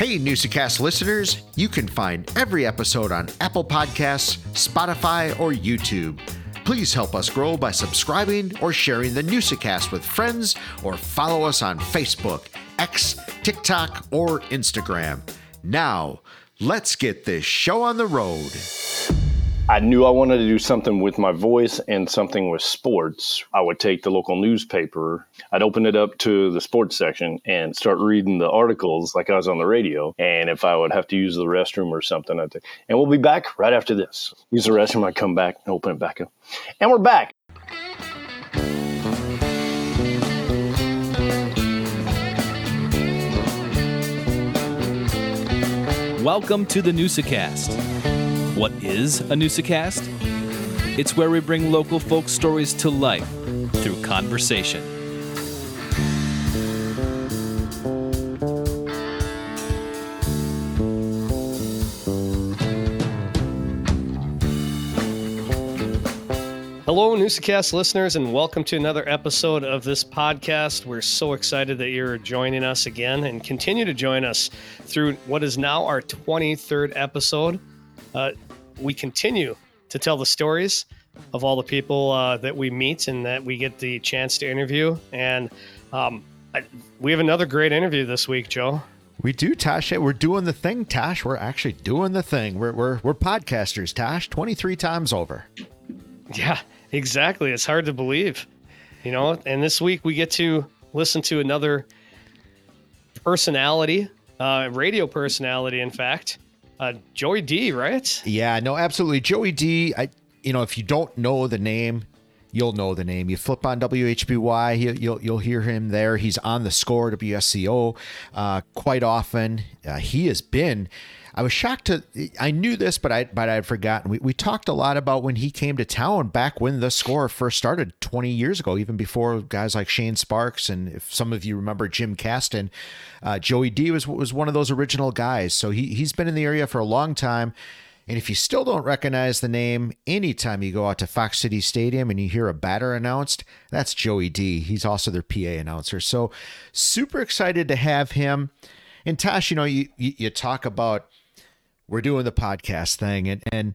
Hey, Newsacast listeners, you can find every episode on Apple Podcasts, Spotify, or YouTube. Please help us grow by subscribing or sharing the Newsacast with friends or follow us on Facebook, X, TikTok, or Instagram. Now, let's get this show on the road. I knew I wanted to do something with my voice and something with sports. I would take the local newspaper, I'd open it up to the sports section and start reading the articles like I was on the radio. And if I would have to use the restroom or something, I'd and we'll be back right after this. Use the restroom, I'd come back and open it back up. And we're back. Welcome to the Newsacast. What is a? It's where we bring local folk stories to life through conversation. Hello, Newsacast listeners, and welcome to another episode of this podcast. We're so excited that you're joining us again and continue to join us through what is now our 23rd episode. Uh, we continue to tell the stories of all the people uh, that we meet and that we get the chance to interview. And um, I, we have another great interview this week, Joe. We do, Tosh. We're doing the thing, Tosh. We're actually doing the thing. We're, we're, we're podcasters, Tosh, 23 times over. Yeah, exactly. It's hard to believe, you know. And this week we get to listen to another personality, uh, radio personality, in fact, uh, Joey D. Right? Yeah, no, absolutely, Joey D. I, you know, if you don't know the name, you'll know the name. You flip on WHBY, you, you'll you'll hear him there. He's on the score WSCO uh, quite often. Uh, he has been I was shocked to I knew this, but I but I had forgotten. We, we talked a lot about when he came to town back when the score first started 20 years ago, even before guys like Shane Sparks and if some of you remember Jim Caston, uh, Joey D was was one of those original guys. So he he's been in the area for a long time. And if you still don't recognize the name, anytime you go out to Fox City Stadium and you hear a batter announced, that's Joey D. He's also their PA announcer. So super excited to have him. And Tosh, you know, you, you, you talk about we're doing the podcast thing. And and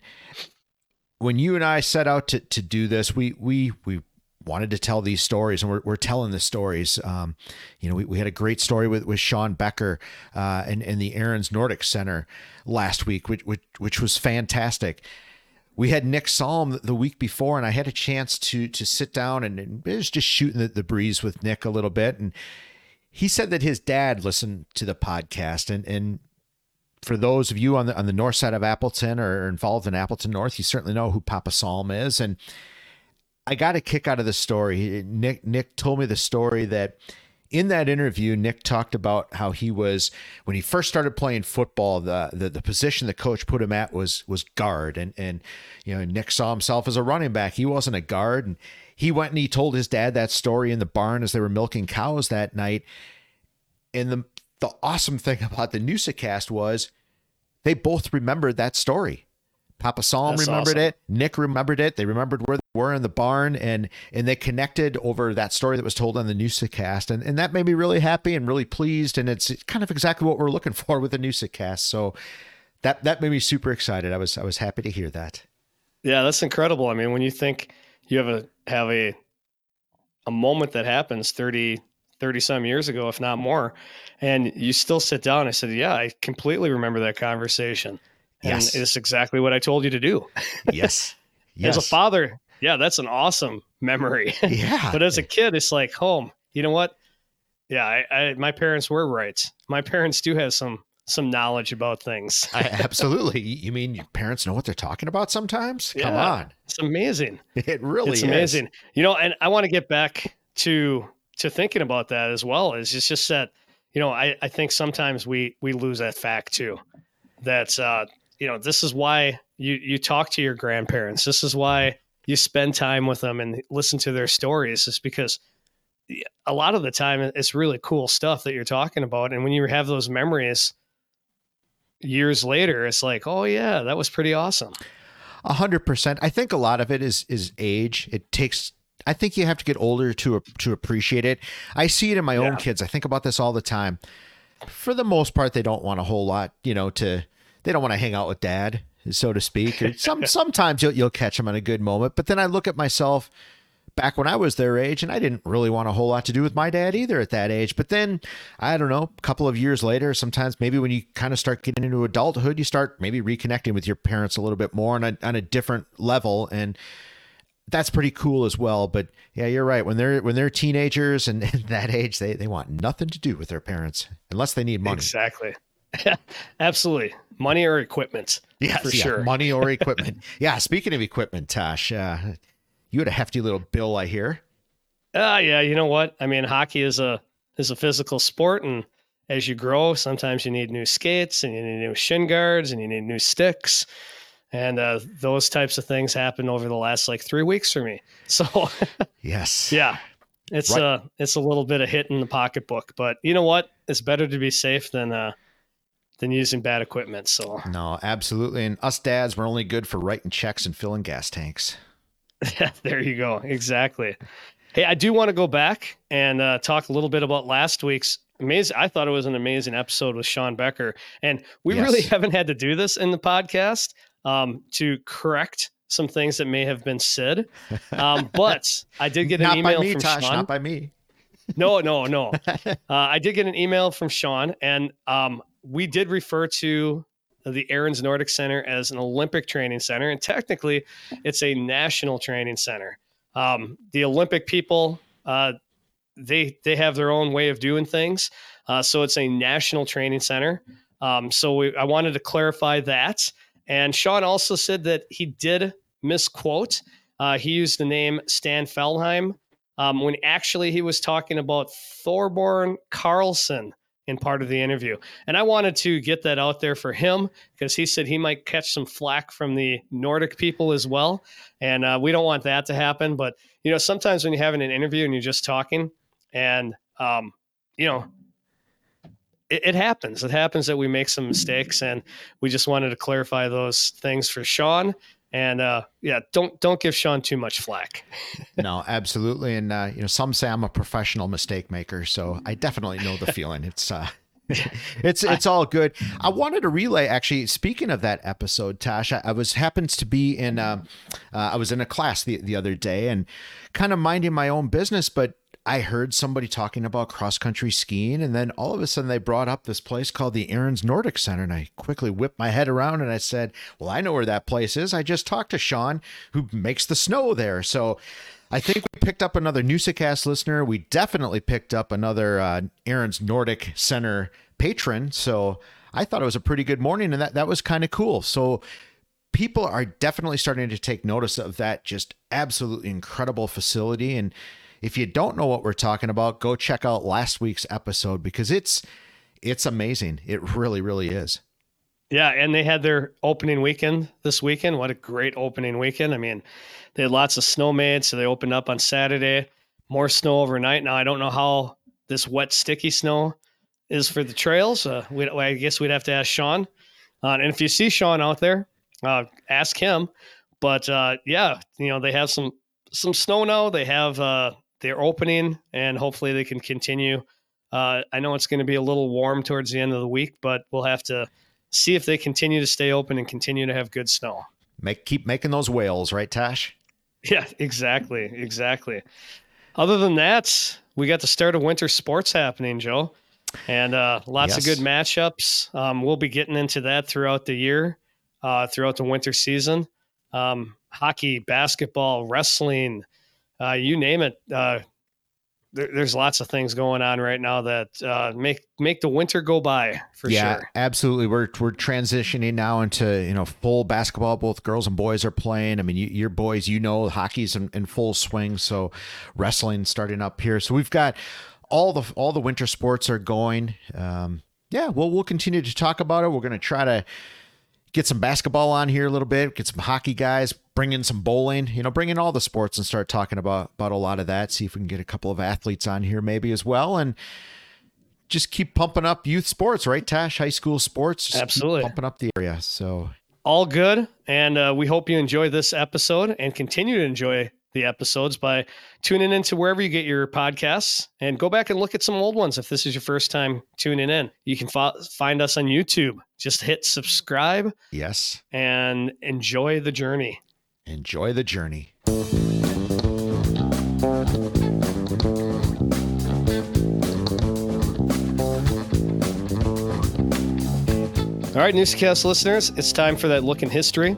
when you and I set out to to do this we we we wanted to tell these stories and we're, we're telling the stories. Um, you know we, we had a great story with, with Sean Becker uh, in, in the Ariens Nordic Center last week which, which which was fantastic. We had Nick Salm the week before and I had a chance to to sit down and, and just shooting the, the breeze with Nick a little bit. And he said that his dad listened to the podcast and and for those of you on the on the north side of Appleton or involved in Appleton North, you certainly know who Papa Salm is. And I got a kick out of the story. Nick Nick told me the story that in that interview, Nick talked about how he was when he first started playing football. The, the the position the coach put him at was was guard, and and you know Nick saw himself as a running back. He wasn't a guard, and he went and he told his dad that story in the barn as they were milking cows that night. And the the awesome thing about the Newsacast was they both remembered that story. Papa Salm That's remembered awesome. it. Nick remembered it. They remembered where they were in the barn and and they connected over that story that was told on the Newsacast. And, and that made me really happy and really pleased. And it's kind of exactly what we're looking for with the Newsacast. So that that made me super excited. I was I was happy to hear that. Yeah, that's incredible. I mean, when you think you have a have a a moment that happens 30 30 some years ago, if not more. And you still sit down. I said, Yeah, I completely remember that conversation. Yes. And it's exactly what I told you to do. Yes. yes. As a father, yeah, that's an awesome memory. Yeah. but as a kid, it's like home. You know what? Yeah, I, I, my parents were right. My parents do have some some knowledge about things. I, absolutely. You mean your parents know what they're talking about sometimes? Yeah, Come on. It's amazing. It really it's is. amazing. You know, and I want to get back to to thinking about that as well is it's just that you know I, I think sometimes we we lose that fact too. That uh, you know this is why you you talk to your grandparents. This is why you spend time with them and listen to their stories is because a lot of the time it's really cool stuff that you're talking about. And when you have those memories years later it's like oh yeah that was pretty awesome. A hundred percent. I think a lot of it is is age. It takes I think you have to get older to to appreciate it. I see it in my yeah. own kids. I think about this all the time. for the most part, they don't want a whole lot, you know, to they don't want to hang out with dad, so to speak. Some sometimes you'll you'll catch them on a good moment, but then I look at myself back when I was their age, and I didn't really want a whole lot to do with my dad either at that age. But then I don't know, a couple of years later, sometimes maybe when you kind of start getting into adulthood, you start maybe reconnecting with your parents a little bit more on a on a different level and that's pretty cool as well. But yeah, you're right. When they're when they're teenagers and that age, they they want nothing to do with their parents unless they need money. Exactly. Absolutely. Money or equipment. Yeah, for yeah, sure. Money or equipment. yeah. Speaking of equipment, Tosh, uh, you had a hefty little bill, I hear. Uh, yeah. You know what? I mean, hockey is a is a physical sport, and as you grow, sometimes you need new skates and you need new shin guards and you need new sticks and uh, those types of things happen over the last like three weeks for me. So yes, yeah, it's right. a uh, it's a little bit of hit in the pocketbook, but you know what? It's better to be safe than uh than using bad equipment. So no, absolutely. And us dads, we're only good for writing checks and filling gas tanks. there you go. Exactly. Hey, I do want to go back and uh, talk a little bit about last week's amazing. I thought it was an amazing episode with Sean Becker, and we yes. really haven't had to do this in the podcast um, to correct some things that may have been said. Um, but I did get an email me, from Tosh, Sean. Not by me. no, no, no. Uh, I did get an email from Sean, and um, we did refer to the Ariens Nordic Center as an Olympic training center, and technically, it's a national training center. Um, the Olympic people, uh, they they have their own way of doing things, uh, so it's a national training center. Um, so we, I wanted to clarify that. And Sean also said that he did misquote. Uh, he used the name Stan Feldheim um, when actually he was talking about Thorborn Carlson in part of the interview. And I wanted to get that out there for him because he said he might catch some flack from the Nordic people as well. And uh, we don't want that to happen. But, you know, sometimes when you're having an interview and you're just talking and, um, you know, it, it, happens. It happens that we make some mistakes, and we just wanted to clarify those things for Sean. And uh, yeah, don't don't give Sean too much flack. no, absolutely. And uh, you know, some say I'm a professional mistake maker, so I definitely know the feeling. It's uh, it's it's all good. I wanted to relay actually. Speaking of that episode, Tosh, I, I was happens to be in. Uh, uh, I was in a class the the other day and kind of minding my own business, but I heard somebody talking about cross country skiing, and then all of a sudden they brought up this place called the Ariens Nordic Center, and I quickly whipped my head around and I said, "Well, I know where that place is. I just talked to Sean, who makes the snow there." So. I think we picked up another Newsacast listener. We definitely picked up another uh, Ariens Nordic Center patron. So I thought it was a pretty good morning, and that that was kind of cool. So people are definitely starting to take notice of that just absolutely incredible facility and if you don't know what we're talking about, go check out last week's episode because it's it's amazing. It really, really is. Yeah, and they had their opening weekend this weekend. What a great opening weekend. I mean, they had lots of snow made, so they opened up on Saturday. More snow overnight. Now I don't know how this wet, sticky snow is for the trails. Uh, we, I guess we'd have to ask Sean. Uh, and if you see Sean out there, uh, ask him. But uh, yeah, you know they have some some snow now. They have they're opening, and hopefully they can continue. Uh, I know it's going to be a little warm towards the end of the week, but we'll have to see if they continue to stay open and continue to have good snow. Make keep making those whales, right, Tosh? Yeah, exactly, exactly. Other than that, we got the start of winter sports happening, Joe, and uh, lots yes. of good matchups. Um, we'll be getting into that throughout the year, uh, throughout the winter season. Um, hockey, basketball, wrestling, uh, you name it. Uh, there, there's lots of things going on right now that uh, make make the winter go by for yeah, sure. absolutely. We're we're transitioning now into you know full basketball. Both girls and boys are playing. I mean, you, your boys, you know, hockey's in, in full swing. So wrestling starting up here. So we've got all the all the winter sports are going. Um, yeah, well, we'll continue to talk about it. We're going to try to get some basketball on here a little bit, get some hockey guys, bring in some bowling, you know, bring in all the sports and start talking about about a lot of that. See if we can get a couple of athletes on here maybe as well, and just keep pumping up youth sports, right, Tosh? High school sports, absolutely pumping up the area. So all good, and uh, we hope you enjoy this episode and continue to enjoy the episodes by tuning into wherever you get your podcasts and go back and look at some old ones if this is your first time tuning in. You can fo- find us on YouTube. Just hit subscribe Yes. and enjoy the journey. Enjoy the journey. All right, Newscast listeners, it's time for that look in history.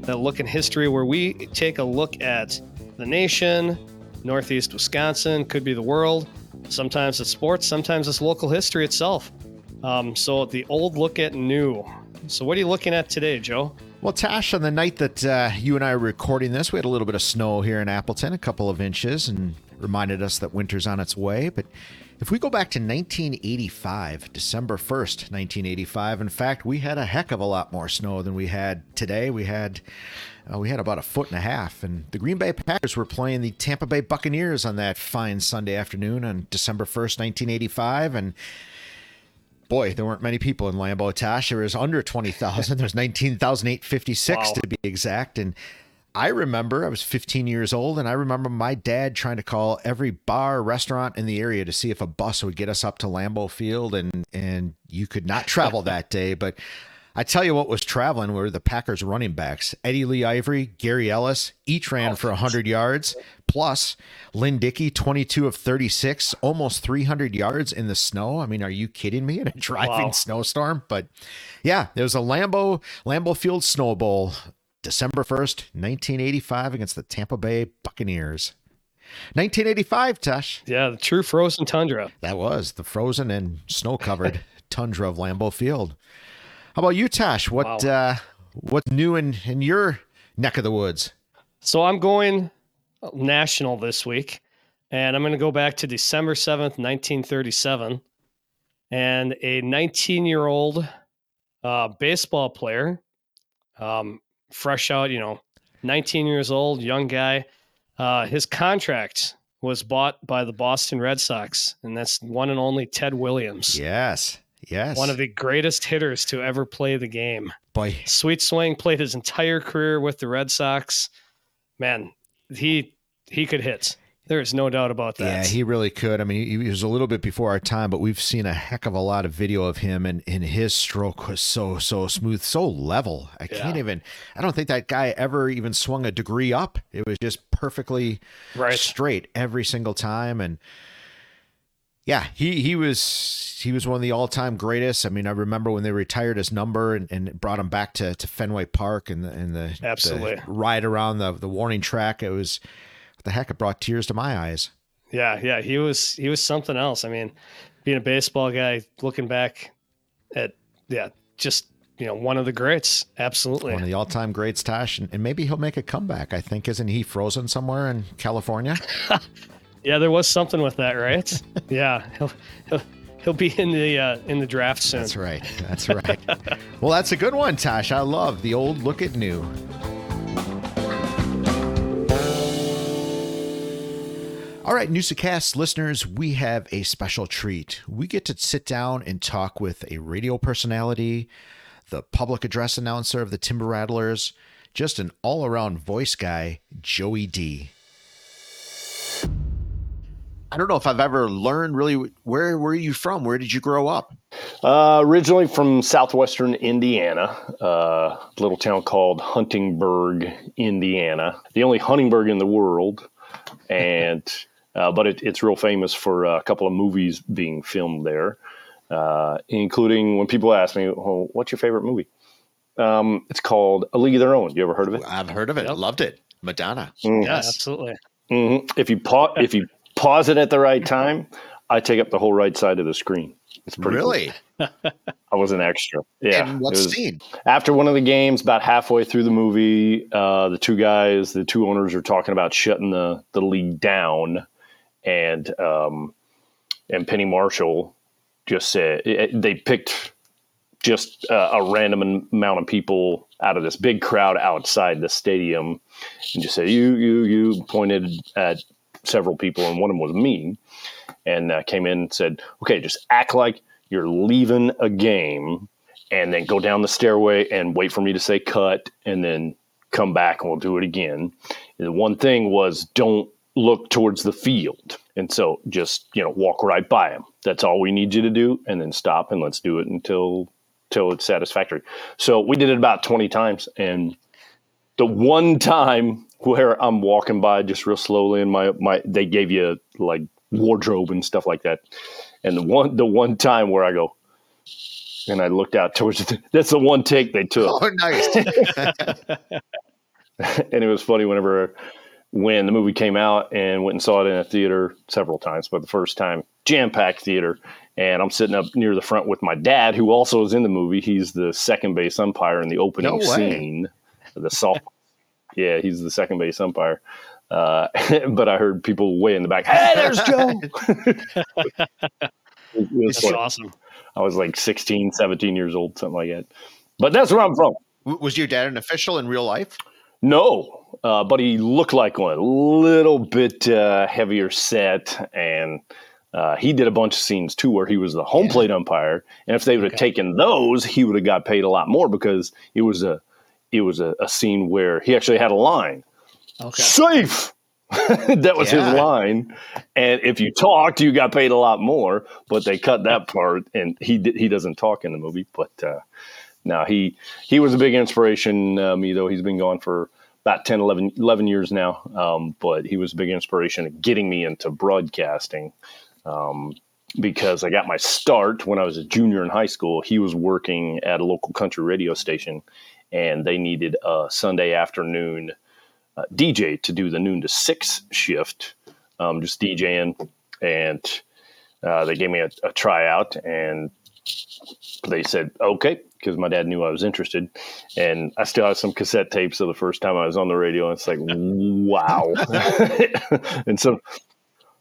That look in history where we take a look at the nation, Northeast Wisconsin, could be the world. Sometimes it's sports, sometimes it's local history itself. Um, so the old look at new. So what are you looking at today, Joe? Well, Tosh, on the night that uh, you and I are recording this, we had a little bit of snow here in Appleton, a couple of inches, and reminded us that winter's on its way. But if we go back to 1985, December 1st, 1985, in fact, we had a heck of a lot more snow than we had today. We had uh, we had about a foot and a half, and the Green Bay Packers were playing the Tampa Bay Buccaneers on that fine Sunday afternoon on December 1st, 1985, and boy, there weren't many people in Lambeau Tosh. There was under 20,000. There was 19,856 Wow. to be exact. And I remember I was 15 years old, and I remember my dad trying to call every bar, restaurant in the area to see if a bus would get us up to Lambeau Field, and and you could not travel that day. But I tell you what was traveling were the Packers running backs. Eddie Lee Ivery, Gary Ellis, each ran oh, for 100 yards. Plus, Lynn Dickey, 22 of 36, almost 300 yards in the snow. I mean, are you kidding me? In a driving Wow. snowstorm? But yeah, there was a Lambeau, Lambeau Field Snow Bowl, December 1st, 1985, against the Tampa Bay Buccaneers. 1985, Tosh. Yeah, the true frozen tundra. That was the frozen and snow covered tundra of Lambeau Field. How about you, Tosh? What Wow. uh, what's new in, in your neck of the woods? So I'm going national this week, and I'm going to go back to December 7th, 1937. And a 19 year old uh, baseball player, um, fresh out, you know, 19 years old, young guy, uh, his contract was bought by the Boston Red Sox, and that's one and only Ted Williams, Yes, yes. one of the greatest hitters to ever play the game. boy. Sweet swing, played his entire career with the Red Sox. Man, he he could hit. There is no doubt about that. Yeah, he really could. I mean, he was a little bit before our time, but we've seen a heck of a lot of video of him, and, and his stroke was so so smooth, so level. I can't even. I don't think that guy ever even swung a degree up. It was just perfectly Right. straight every single time, and yeah, he he was he was one of the all time greatest. I mean, I remember when they retired his number and, and brought him back to, to Fenway Park and the and the, the Absolutely. ride around the the warning track. It was what the heck. It brought tears to my eyes. yeah, yeah, he was he was something else. I mean, being a baseball guy, looking back at yeah, just you know, one of the greats. Absolutely. One of the all-time greats, Tosh, and, and maybe he'll make a comeback. I think isn't he frozen somewhere in California? Yeah, there was something with that, right? yeah, he'll, he'll be in the uh, in the draft soon. That's right. That's right. well, that's a good one, Tosh. I love the old look at new. All right, Newsacast listeners, we have a special treat. We get to sit down and talk with a radio personality, the public address announcer of the Timber Rattlers, just an all around voice guy, Joey D. I don't know if I've ever learned really where were you from? Where did you grow up? Uh, originally from southwestern Indiana, uh, a little town called Huntingburg, Indiana, the only Huntingburg in the world, and uh, but it, it's real famous for a couple of movies being filmed there, uh, including when people ask me, well, "What's your favorite movie?" Um, it's called A League of Their Own. You ever heard of it? I've heard of it. Yep. Loved it. Madonna. Yeah, Yes. absolutely. hmm If you pa- if you pause it at the right time, I take up the whole right side of the screen. It's pretty cool. Really? I was an extra. Yeah. And what scene? after one of the games, about halfway through the movie, uh, the two guys, the two owners, are talking about shutting the the league down, and um, and Penny Marshall just said it- they picked just uh, a random amount of people out of this big crowd outside the stadium, and just said you you you pointed at several people, and one of them was me, and uh, came in and said, okay, just act like you're leaving a game and then go down the stairway and wait for me to say cut and then come back and we'll do it again. And the one thing was don't look towards the field. And so just, you know, walk right by him. That's all we need you to do. And then stop and let's do it until till it's satisfactory. So we did it about 20 times. And the one time where I'm walking by just real slowly and my, my they gave you like wardrobe and stuff like that. And the one the one time where I go and I looked out towards the, that's the one take they took. Oh, nice. and it was funny whenever when the movie came out and went and saw it in a theater several times, but the first time jam packed theater, and I'm sitting up near the front with my dad, who also is in the movie. He's the second base umpire in the opening No scene. The soft, yeah, he's the second base umpire. Uh, but I heard people way in the back. Hey, there's Joe. It was awesome. I was like 16, 17 years old, something like that. But that's where I'm from. Was your dad an official in real life? No, uh, but he looked like one, a little bit uh, heavier set, and uh, he did a bunch of scenes too where he was the home Yeah. plate umpire. And if they would have taken those, he would have got paid a lot more because it was a it was a, a scene where he actually had a line Okay. safe. that was Yeah. his line, and if you talked, you got paid a lot more. But they cut that part, and he he doesn't talk in the movie. But uh, no, he he was a big inspiration. Uh, me though, he's been gone for about 10, 11, 11 years now. Um, but he was a big inspiration in getting me into broadcasting. Um, because I got my start when I was a junior in high school. He was working at a local country radio station, and they needed a Sunday afternoon uh, DJ to do the noon to six shift, um, just DJing. And uh, they gave me a, a tryout, and they said, okay, because my dad knew I was interested. And I still have some cassette tapes of the first time I was on the radio. And it's like, wow. and so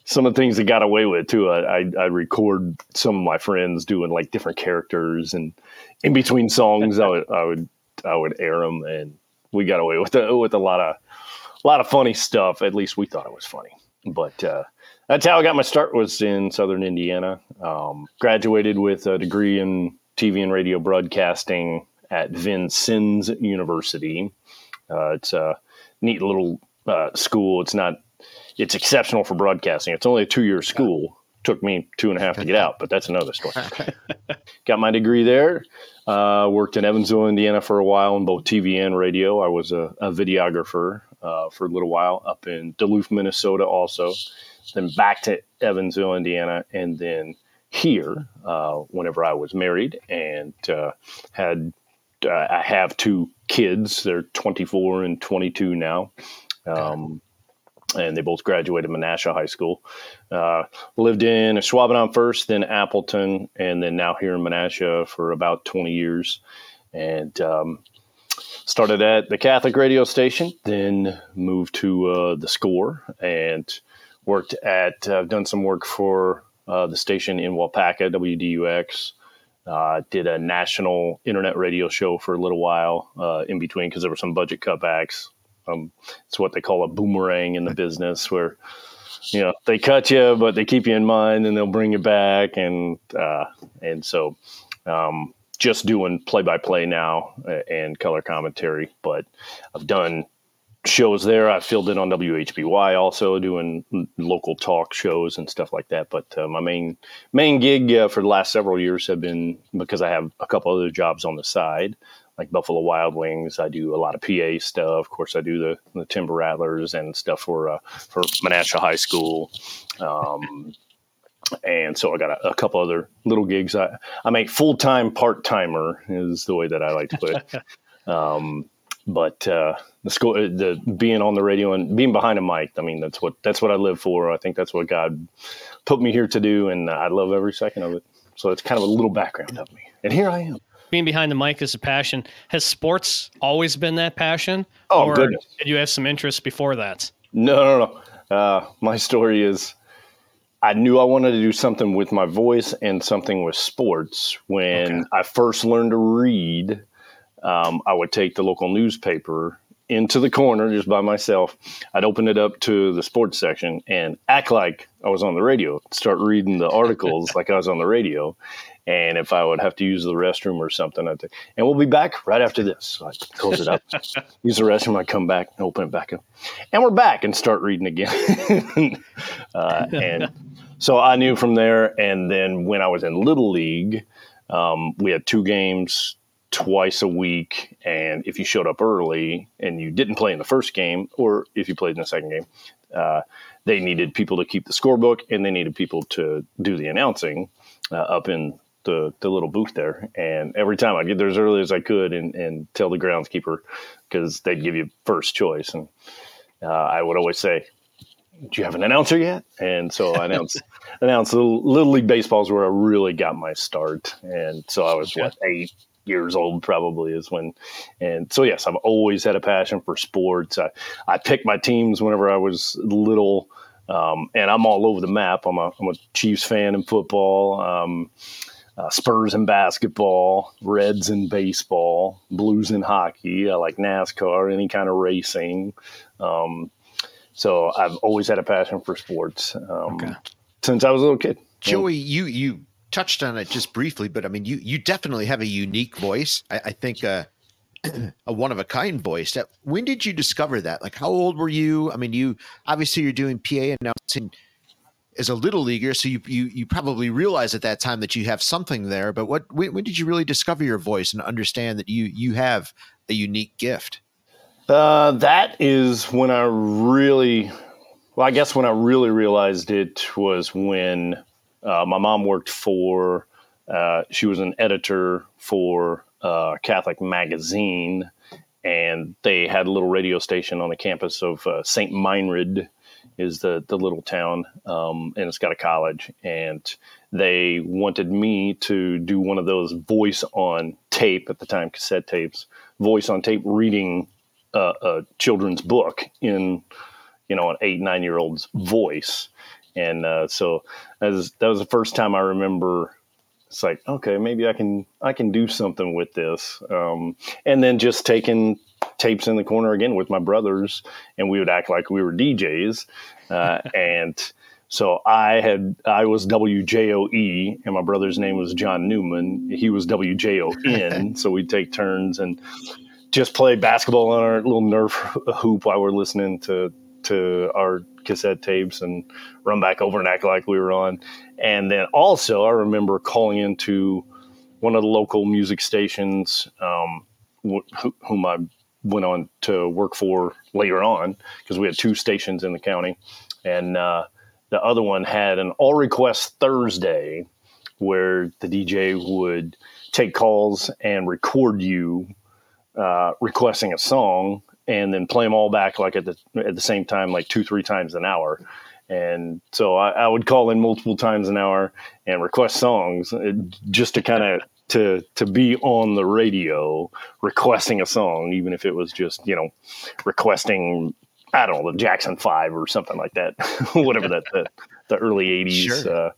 some of the things that got away with too. I, I, I record some of my friends doing like different characters, and in between songs, I would I would I would air them, and we got away with a, with a lot of a lot of funny stuff. At least we thought it was funny. But uh, that's how I got my start. Was in Southern Indiana. Um, graduated with a degree in TV and radio broadcasting at Vincennes University. Uh, it's a neat little uh, school. It's not. It's exceptional for broadcasting. It's only a two-year school. Took me two and a half to get out, but that's another story. Got my degree there. Uh, worked in Evansville, Indiana for a while in both TV and radio. I was a, a videographer uh, for a little while up in Duluth, Minnesota, also. Then back to Evansville, Indiana, and then here uh, whenever I was married and uh, had. Uh, I have two kids. They're 24 and 22 now. Um, and they both graduated Menasha High School. Uh, lived in Schwabenheim first, then Appleton, and then now here in Menasha for about 20 years. And um, started at the Catholic radio station, then moved to uh, the Score, and worked at. I've done some work for uh, the station in Waupaca, WDUX. Uh, did a national internet radio show for a little while uh, in between because there were some budget cutbacks. Um, it's what they call a boomerang in the business, where you know they cut you, but they keep you in mind and they'll bring you back, and uh, and so um, just doing play by play now uh, and color commentary. But I've done shows there. I've filled in on WHBY also doing local talk shows and stuff like that. But uh, my main main gig uh, for the last several years have been because I have a couple other jobs on the side, like Buffalo Wild Wings. I do a lot of PA stuff. Of course, I do the, the Timber Rattlers and stuff for uh, for Menasha High School. Um, and so I got a, a couple other little gigs. I, I'm a full time part timer is the way that I like to put it. um, but uh, the school, the being on the radio and being behind a mic. I mean, that's what that's what I live for. I think that's what God put me here to do, and I love every second of it. So it's kind of a little background of me, and here I am. Being behind the mic is a passion. Has sports always been that passion? Oh, or goodness. did you have some interest before that? No, no, no. Uh, my story is I knew I wanted to do something with my voice and something with sports. When Okay. I first learned to read, um, I would take the local newspaper into the corner just by myself. I'd open it up to the sports section and act like I was on the radio, start reading the articles like I was on the radio. And if I would have to use the restroom or something, I'd think, and we'll be back right after this. So I close it up, use the restroom, I come back and open it back up. And we're back and start reading again. uh, and so I knew from there. And then when I was in Little League, um, we had two games twice a week. And if you showed up early and you didn't play in the first game, or if you played in the second game, uh, they needed people to keep the scorebook and they needed people to do the announcing uh, up in the, the little booth there. And every time I'd get there as early as I could and, and tell the groundskeeper because they'd give you first choice. And uh, I would always say, do you have an announcer yet? And so I announced announced little, little league baseballs where I really got my start. And so I was what eight years old probably is when and so yes i've always had a passion for sports i, I picked my teams whenever i was little um, and i'm all over the map i'm a, I'm a chiefs fan in football um, uh, spurs in basketball reds in baseball blues in hockey i like nascar any kind of racing um, so i've always had a passion for sports um, okay. since i was a little kid joey you you touched on it just briefly, but I mean, you you definitely have a unique voice. I, I think uh, a one of a kind voice. When did you discover that? Like, how old were you? I mean, you obviously you're doing PA announcing as a little leaguer, so you you you probably realize at that time that you have something there. But what when, when did you really discover your voice and understand that you you have a unique gift? Uh, that is when I really, well, I guess when I really realized it was when uh, my mom worked for, uh, she was an editor for uh, Catholic Magazine, and they had a little radio station on the campus of uh, St. Meinrad, is the, the little town, um, and it's got a college. And they wanted me to do one of those voice on tape at the time, cassette tapes, voice on tape reading uh, a children's book in, you know, an eight, nine year old's voice and uh, so was, that was the first time I remember. It's like okay, maybe I can I can do something with this, um, and then just taking tapes in the corner again with my brothers, and we would act like we were DJs, uh, and. So I had I was WJOE and my brother's name was John Newman. He was WJON. so we'd take turns and just play basketball on our little Nerf hoop while we're listening to to our cassette tapes and run back over and act like we were on. And then also, I remember calling into one of the local music stations, um, wh- whom I went on to work for later on because we had two stations in the county. And uh, the other one had an all request Thursday where the DJ would take calls and record you uh, requesting a song and then play them all back like at the at the same time, like two three times an hour. And so I, I would call in multiple times an hour and request songs uh, just to kind of to to be on the radio requesting a song, even if it was just you know requesting I don't know the Jackson Five or something like that, whatever that the, the early '80s, sure. uh,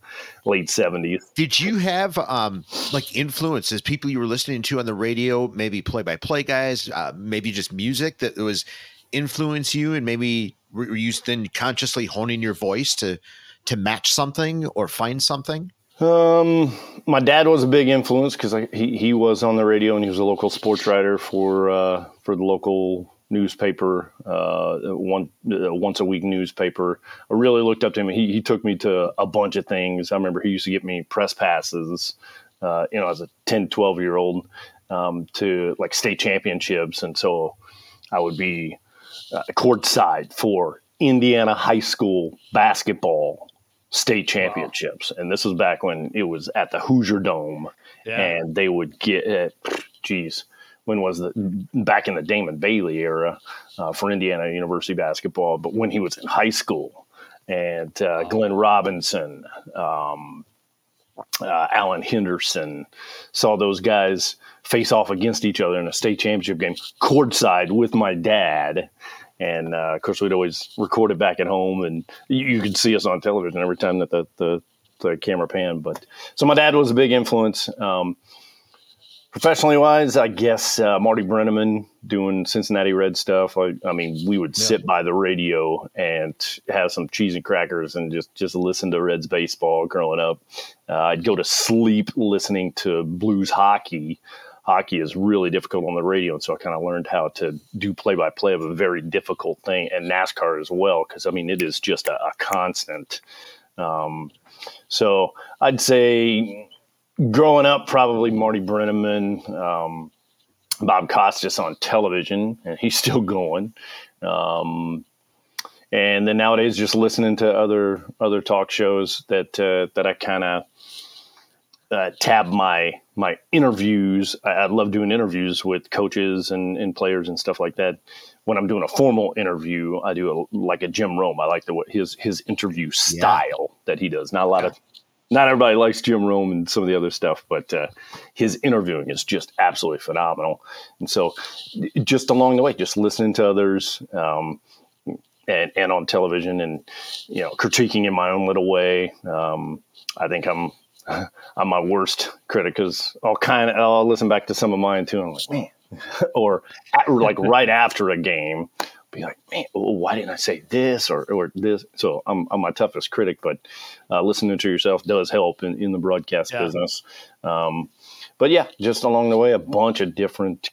late '70s. Did you have um, like influences, people you were listening to on the radio, maybe play-by-play guys, uh, maybe just music that was influence you, and maybe were you then consciously honing your voice to to match something or find something? Um, my dad was a big influence because he he was on the radio and he was a local sports writer for uh, for the local newspaper, uh, one uh, once a week newspaper. I really looked up to him. He he took me to a bunch of things. I remember he used to get me press passes, uh, you know, as a 10, 12 year old um, to like state championships, and so I would be uh, courtside for Indiana high school basketball state championships, wow. and this was back when it was at the Hoosier Dome, yeah. and they would get, geez when was the back in the Damon Bailey era uh, for Indiana University basketball, but when he was in high school, and uh, Glenn Robinson, um, uh, Alan Henderson, saw those guys face off against each other in a state championship game, courtside with my dad. And uh, of course, we'd always record it back at home, and you, you could see us on television every time that the, the, the camera panned. But so my dad was a big influence. Um, professionally wise, I guess uh, Marty Brennaman doing Cincinnati Red stuff. I, I mean, we would yeah. sit by the radio and have some cheese and crackers and just just listen to Reds baseball growing up. Uh, I'd go to sleep listening to Blues hockey. Hockey is really difficult on the radio, and so I kind of learned how to do play by play of a very difficult thing, and NASCAR as well, because I mean it is just a, a constant. Um, so I'd say growing up, probably Marty Brennaman, um, Bob Costas on television, and he's still going. Um, and then nowadays, just listening to other other talk shows that uh, that I kind of uh, tab my my interviews. I, I, love doing interviews with coaches and, and players and stuff like that. When I'm doing a formal interview, I do a, like a Jim Rome. I like the his his interview style yeah. that he does. Not a lot of not everybody likes Jim Rome and some of the other stuff, but uh, his interviewing is just absolutely phenomenal. And so, just along the way, just listening to others um, and, and on television, and you know, critiquing in my own little way. Um, I think I'm I'm my worst critic because I'll kind of I'll listen back to some of mine too, and I'm like, man, or, at, or like right after a game, be like, man, why didn't I say this or, or this? So I'm, I'm my toughest critic, but uh, listening to yourself does help in, in the broadcast yeah. business. Um, but yeah, just along the way, a bunch of different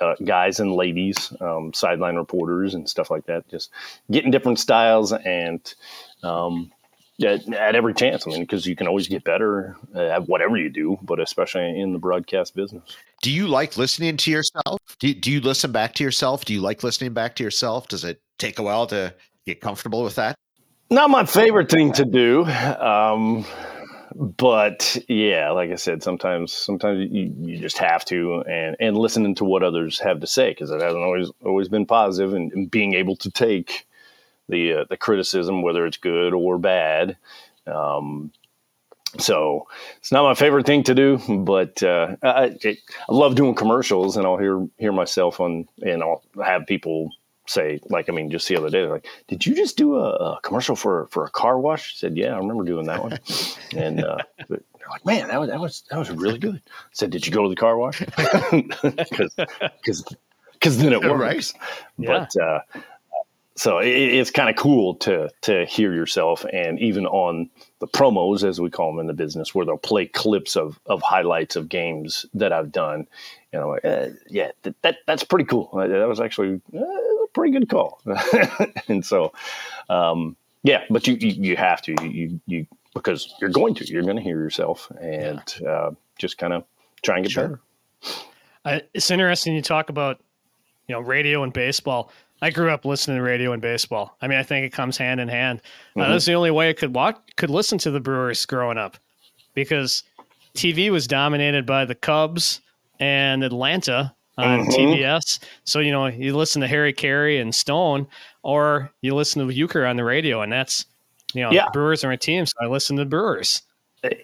uh, guys and ladies, um, sideline reporters and stuff like that, just getting different styles and um, at, at, every chance. I mean, because you can always get better at whatever you do, but especially in the broadcast business. Do you like listening to yourself? Do, do you listen back to yourself? Do you like listening back to yourself? Does it take a while to get comfortable with that? Not my favorite thing to do. Um, but yeah, like I said, sometimes sometimes you, you just have to and and listening to what others have to say because it hasn't always always been positive and, and being able to take the uh, the criticism, whether it's good or bad. Um, so it's not my favorite thing to do, but uh, I, I, love doing commercials, and I'll hear hear myself on, and I'll have people say, like, I mean, just the other day, they're like, "Did you just do a, a commercial for for a car wash?" I said, "Yeah, I remember doing that one," and uh, they're like, "Man, that was that was that was really good." I said, "Did you go to the car wash?" Because because because then it works. Right. Yeah. But uh, so it, it's kind of cool to to hear yourself and even on the promos as we call them in the business where they'll play clips of of highlights of games that I've done. You know uh, yeah that, that that's pretty cool. Uh, that was actually uh, a pretty good call. And so um, yeah but you, you, you have to you you because you're going to you're going to hear yourself and yeah. uh, just kind of try and get sure. better uh, it's interesting you talk about you know radio and baseball I grew up listening to radio and baseball. I mean, I think it comes hand in hand. Uh, mm-hmm. that's the only way I could watch, could listen to the Brewers growing up, because TV was dominated by the Cubs and Atlanta on mm-hmm. TBS. So you know, you listen to Harry Caray and Stone, or you listen to Uecker on the radio, and that's you know, yeah. Brewers are my team, so I listen to Brewers.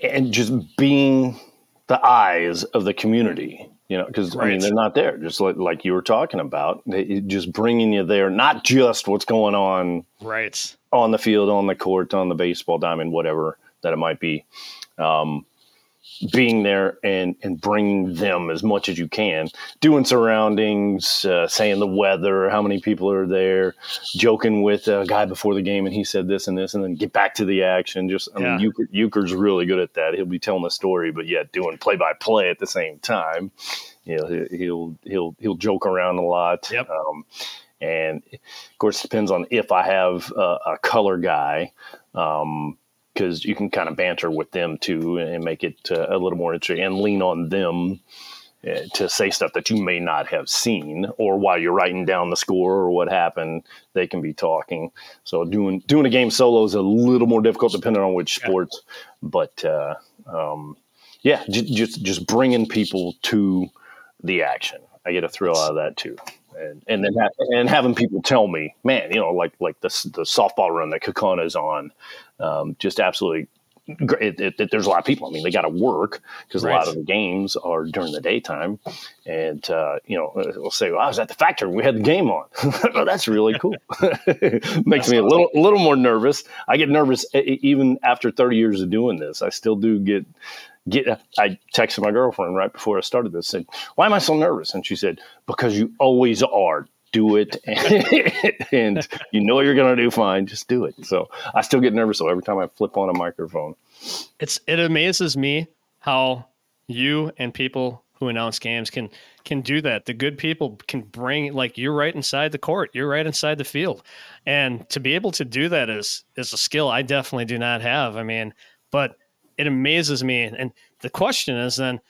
And just being the eyes of the community you know because right. i mean they're not there just like, like you were talking about. They, just bringing you there not just what's going on right. on the field on the court on the baseball diamond whatever that it might be. Um, being there and and bringing them as much as you can. Doing surroundings uh, saying the weather how many people are there joking with a guy before the game and he said this and this and then get back to the action. Just i yeah. mean Uecker, Uecker's really good at that. He'll be telling the story but yet doing play by play at the same time. You know he'll he'll he'll joke around a lot. Yep. Um, and of course it depends on if i have a, a color guy. Um, because you can kind of banter with them too and make it uh, a little more interesting and lean on them uh, to say stuff that you may not have seen or while you're writing down the score or what happened they can be talking. So doing doing a game solo is a little more difficult depending on which sports but uh, um, yeah j- just just bringing people to the action. I get a thrill out of that too. And and then ha- and having people tell me, man, you know, like like the the softball run that Kaukauna is on, um, just absolutely. It, it, it, there's a lot of people. I mean, they got to work because right. a lot of the games are during the daytime, and uh, you know, we'll say, "Well, I was at the factory. We had the game on." well, that's really cool. Makes me a little a little more nervous. I get nervous even after 30 years of doing this. I still do get get. I texted my girlfriend right before I started this. Said, "Why am I so nervous?" And she said, "Because you always are. Do it, and, you know you're going to do fine. Just do it." So I still get nervous though every time I flip on a microphone. It's it amazes me how you and people who announce games can can do that. The good people can bring like you're right inside the court, you're right inside the field, and to be able to do that is is a skill I definitely do not have. I mean, but it amazes me. And the question is then,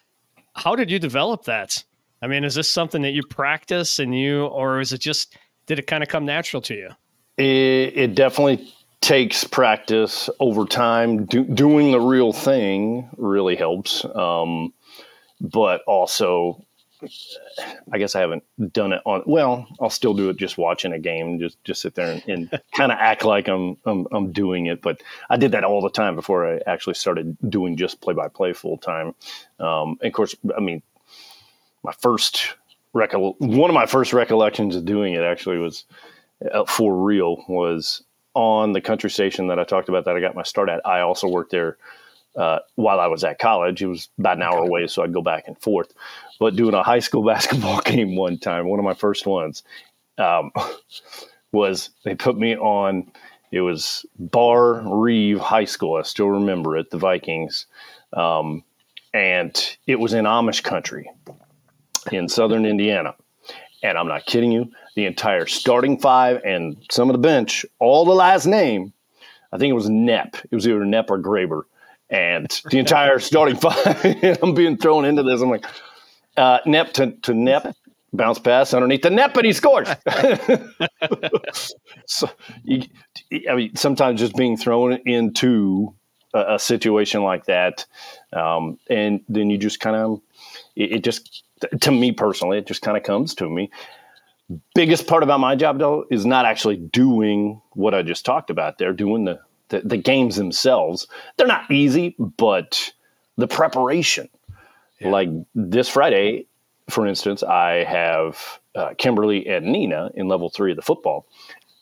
how did you develop that? I mean, is this something that you practice and you, or is it just did it kind of come natural to you? It, it definitely takes practice over time. Do, doing the real thing really helps. Um, but also I guess I haven't done it on. Well, I'll still do it just watching a game, just just sit there and, and kind of act like I'm, I'm I'm doing it. But I did that all the time before I actually started doing just play by play full time. Um, and of course, I mean, my first recol- one of my first recollections of doing it actually was uh, for real was on the country station that I talked about that I got my start at. I also worked there uh, while I was at college. It was about an hour away, so I'd go back and forth. But doing a high school basketball game one time, one of my first ones, um, was they put me on. It was Barr-Reeve High School. I still remember it, the Vikings, um, and it was in Amish country in southern Indiana. And I'm not kidding you. The entire starting five and some of the bench, all the last name, I think it was Knepp. It was either Knepp or Graber and the entire starting five. I'm being thrown into this. I'm like, uh, Knepp to, to Knepp, bounce pass underneath the Knepp, and he scores. so, you, I mean, sometimes just being thrown into a, a situation like that, um, and then you just kind of, it, it just, to me personally, it just kind of comes to me. Biggest part about my job, though, is not actually doing what I just talked about. They're doing the the, the games themselves. They're not easy, but the preparation. Yeah. Like this Friday, for instance, I have uh, Kimberly and Neenah in level three of the football,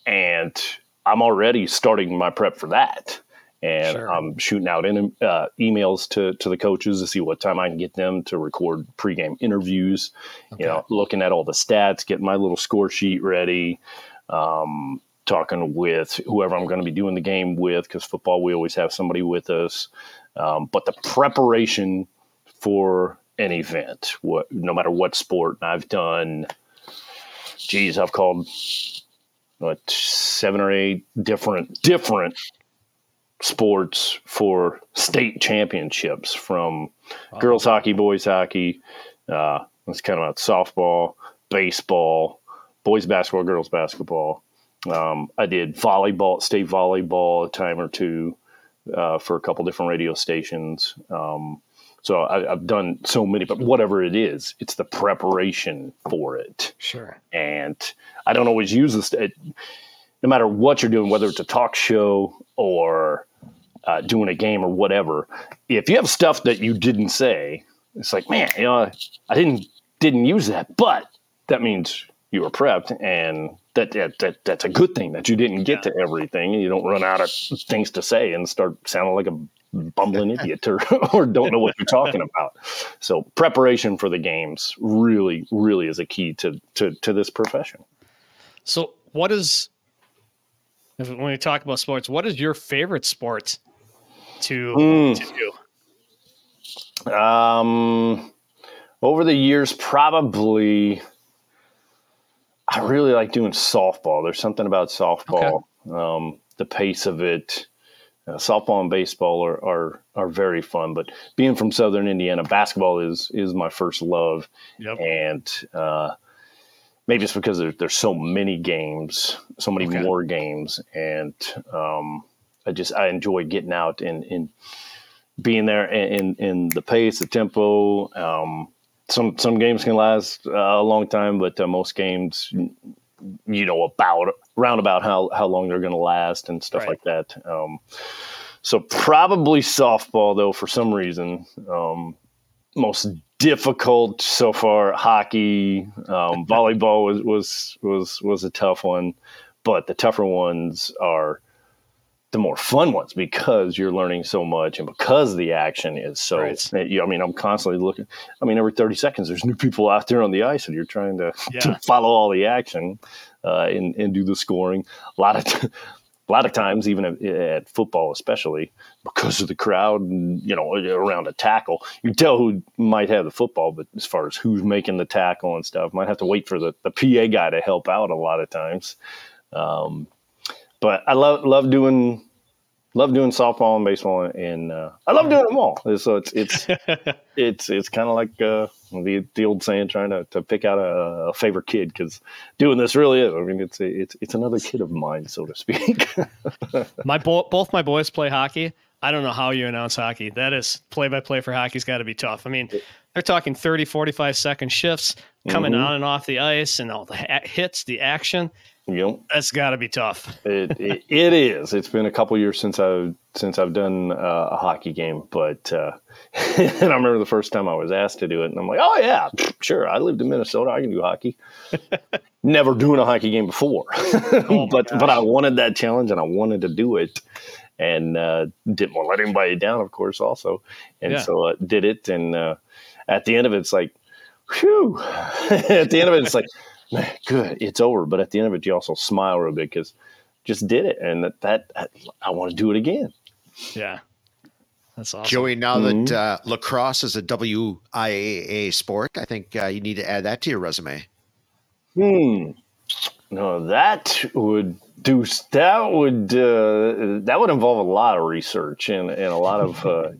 and I'm already starting my prep for that. And sure. I'm shooting out in, uh, emails to, to the coaches to see what time I can get them to record pregame interviews. Okay. You know, looking at all the stats, getting my little score sheet ready. Um, talking with whoever I'm going to be doing the game with because football we always have somebody with us. Um, but the preparation for an event, what no matter what sport I've done, geez, I've called what seven or eight different different sports for state championships from wow. girls hockey, boys hockey. Uh, it's kind of softball, baseball, boys basketball, girls basketball. Um, I did volleyball, state volleyball a time or two uh, for a couple different radio stations. Um, so I, have done so many, but whatever it is, it's the preparation for it. Sure. And I don't always use this. It, no matter what you're doing, whether it's a talk show or uh, doing a game or whatever, if you have stuff that you didn't say, it's like, man, you know, I didn't didn't use that, but that means you were prepped and that, that, that that's a good thing that you didn't get yeah. to everything and you don't run out of things to say and start sounding like a bumbling idiot or, or don't know what you're talking about. So preparation for the games really, really is a key to, to, to this profession. So what is, when we talk about sports, what is your favorite sport to, mm. to do? Um, over the years, probably I really like doing softball. There's something about softball, okay. um, the pace of it. Uh, softball and baseball are, are are very fun, but being from Southern Indiana, basketball is is my first love, yep. and uh, maybe it's because there, there's so many games, so many okay. more games, and um, I just I enjoy getting out and, and being there in, in, the pace, the tempo. Um, some some games can last uh, a long time, but uh, most games, you know, about around about how how long they're going to last and stuff right. like that. Um, so probably softball though, for some reason, um, most difficult so far. Hockey, um, volleyball was was was was a tough one, but the tougher ones are the more fun ones because you're learning so much and because the action is so. Right. I mean, I'm constantly looking. I mean, every 30 seconds, there's new people out there on the ice, and you're trying to, Yeah. to follow all the action uh, and and do the scoring. A lot of. T- a lot of times, even at, at football, especially because of the crowd, and, you know, around a tackle, you tell who might have the football, but as far as who's making the tackle and stuff, might have to wait for the, the PA guy to help out a lot of times. Um, but I love love doing love doing softball and baseball, and uh, I love doing them all. So it's it's it's it's kind of like uh, the the old saying, trying to, to pick out a, a favorite kid because doing this really is. I mean, it's it's it's another kid of mine, so to speak. My bo- both my boys play hockey. I don't know how you announce hockey. That is play by play for hockey's got to be tough. I mean, they're talking 30, 45 second shifts coming Mhm. on and off the ice and all the ha- hits, the action. You know, That's got to be tough. it, it it is. It's been a couple years since I've since I've done uh, a hockey game, but uh, and I remember the first time I was asked to do it, and I'm like, oh yeah, sure. I lived in Minnesota. I can do hockey. Never doing a hockey game before, Oh but gosh. but I wanted that challenge and I wanted to do it, and uh, didn't want to let anybody down, of course, also, and Yeah. so uh, did it. And uh, at the end of it, it's like, whew. at the end of it, it's like, good, it's over. But at the end of it, you also smile real bit because just did it, and that, that I want to do it again. Yeah. That's awesome. Joey, now Mhm. that uh, lacrosse is a WIAA sport, I think uh, you need to add that to your resume. Hmm. No, that would do. That would uh, that would involve a lot of research and, and a lot of uh,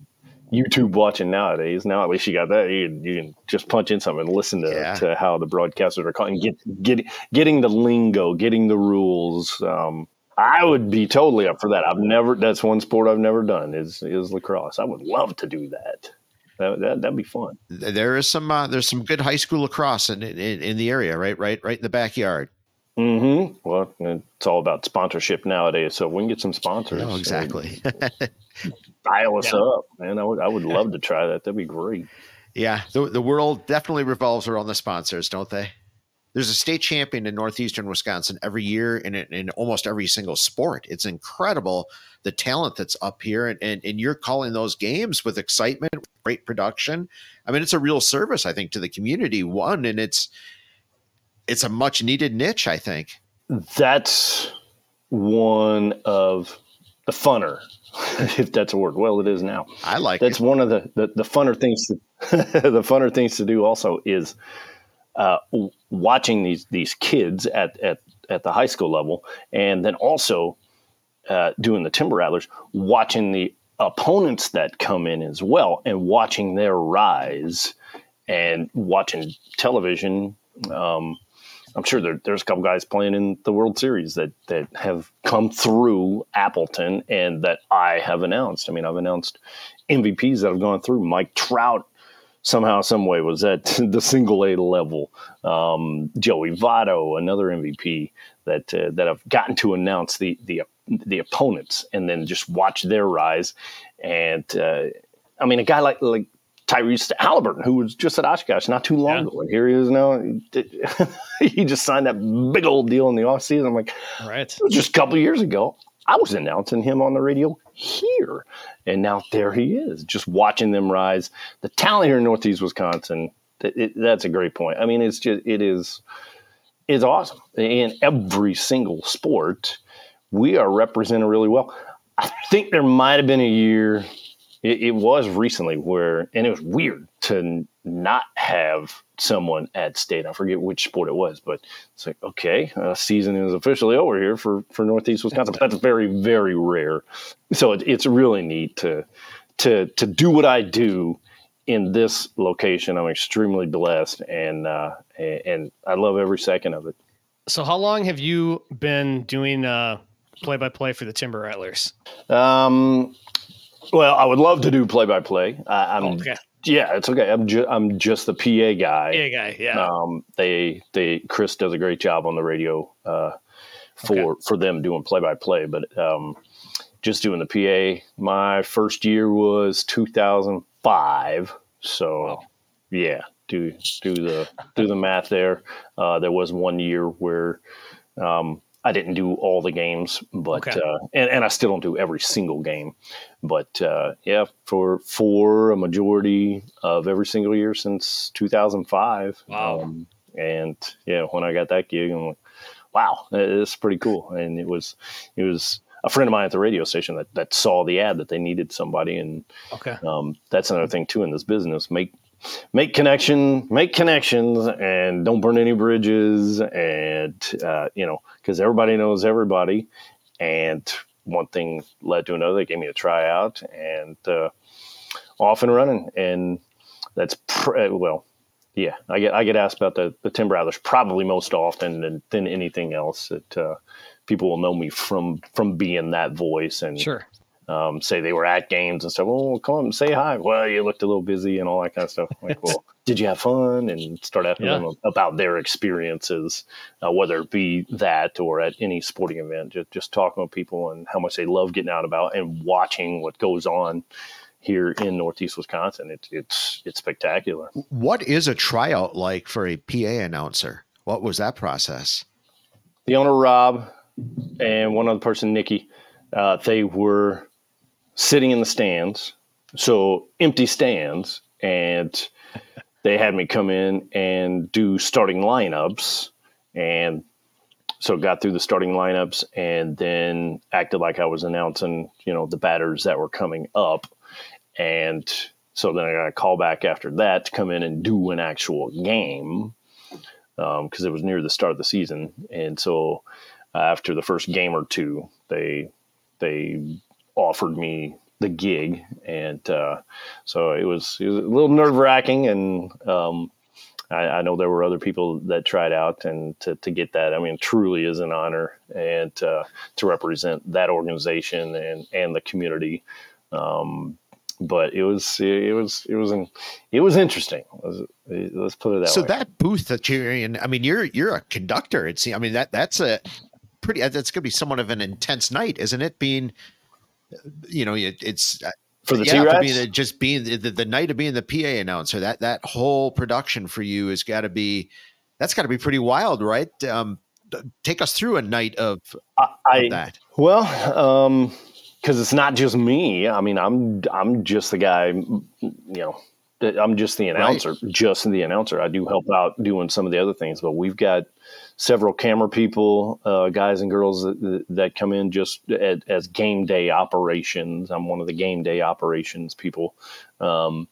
YouTube watching nowadays. Now at least you got that. You can, you can just punch in something and listen to, Yeah. to how the broadcasters are calling. Get get getting the lingo, getting the rules. Um, I would be totally up for that. I've never. That's one sport I've never done. Is is lacrosse. I would love to do that. That, that that'd be fun. There is some uh, there's some good high school lacrosse in, in in the area, right? Right, right in the backyard. Mm-hmm. Well, it's all about sponsorship nowadays. So if we can get some sponsors. No, exactly. dial us Yeah. up, man. I would I would love to try that. That'd be great. yeah, the the world definitely revolves around the sponsors, don't they? There's a state champion in northeastern Wisconsin every year in in almost every single sport. It's incredible the talent that's up here, and and, and you're calling those games with excitement, great production. I mean, it's a real service, I think, to the community. One, and it's it's a much needed niche, I think. That's one of the funner, if that's a word. Well, it is now. I like That's it. one of the the, the funner things. To, the funner things to do also is uh, watching these these kids at at at the high school level, and then also uh, doing the Timber Rattlers, watching the opponents that come in as well, and watching their rise, and watching television. Um, I'm sure there, there's a couple guys playing in the World Series that that have come through Appleton and that I have announced. I mean, I've announced MVPs that have gone through. Mike Trout somehow, some way was at the single A level. Um, Joey Votto, another MVP that uh, that have gotten to announce the the the opponents and then just watch their rise. And uh, I mean, a guy like like Tyrese Haliburton, who was just at Oshkosh not too long Yeah. ago, and here he is now. he just signed that big old deal in the offseason. I'm like, Right. it was just a couple of years ago. I was announcing him on the radio here, and now there he is, just watching them rise. The talent here in Northeast Wisconsin, it, it, that's a great point. I mean, it's just it is it's awesome in every single sport. We are represented really well. I think there might have been a year. It, it was recently where, and it was weird to not have someone at state. I forget which sport it was, but it's like, okay, uh, season is officially over here for, for Northeast Wisconsin. But that's very, very rare. So it, it's really neat to to to do what I do in this location. I'm extremely blessed, and uh, and, and I love every second of it. So how long have you been doing uh play by play for the Timber Rattlers? Um, well, I would love to do play by play. I'm okay. yeah, it's okay. I'm ju- I'm just the PA guy. Yeah, guy. Yeah. Um, they they Chris does a great job on the radio uh, for for them doing play by play, but um, just doing the PA. My first year was 2005, so Wow. yeah, do do the do the math there. Uh, there was one year where um, I didn't do all the games, but Okay. uh, and and I still don't do every single game, but uh, yeah, for for a majority of every single year since 2005. Wow. Um, and yeah, when I got that gig, I'm like, wow, it's pretty cool. And it was it was a friend of mine at the radio station that that saw the ad that they needed somebody, and Okay. um, that's another thing too in this business. Make make connection, make connections, and don't burn any bridges. And uh, you know, because everybody knows everybody. And one thing led to another. They gave me a tryout, and uh, off and running. And that's pr- well, yeah. I get I get asked about the the Timber Rattlers probably most often than, than anything else. That uh, people will know me from from being that voice and Sure. Um, say they were at games and stuff. Well, come on, say hi. Well, you looked a little busy and all that kind of stuff. Like, well, did you have fun? And start asking Yeah. them about their experiences, uh, whether it be that or at any sporting event. Just, just talking with people and how much they love getting out about and watching what goes on here in Northeast Wisconsin. It's it's it's spectacular. What is a tryout like for a PA announcer? What was that process? the owner Rob and one other person Nikki, uh, they were sitting in the stands, so empty stands, and they had me come in and do starting lineups, and so got through the starting lineups, and then acted like I was announcing, you know, the batters that were coming up, and so then I got a call back after that to come in and do an actual game because it was near the start of the season, and so uh, after the first game or two, they they offered me the gig, and uh, so it was it was a little nerve wracking, and um, I, I know there were other people that tried out, and to, to get that, I mean, truly is an honor, and uh, to represent that organization and and the community. Um, but it was it was it was an, it was interesting. Let's, let's put it that so way. So that booth that you're in, I mean, you're you're a conductor. It's I mean that that's a pretty that's going to be somewhat of an intense night, isn't it? Being, you know, it, it's for the yeah, T for Rex. being the, just being the, the, the night of being the PA announcer. That that whole production for you has got to be that's got to be pretty wild, right? Um, take us through a night of, I, of that. Well, um, because it's not just me. I mean, I'm I'm just the guy. You know, I'm just the announcer. Just the announcer. I do help out doing some of the other things, but we've got several camera people, uh, guys and girls that, that come in just at, as game day operations. I'm one of the game day operations people. Um,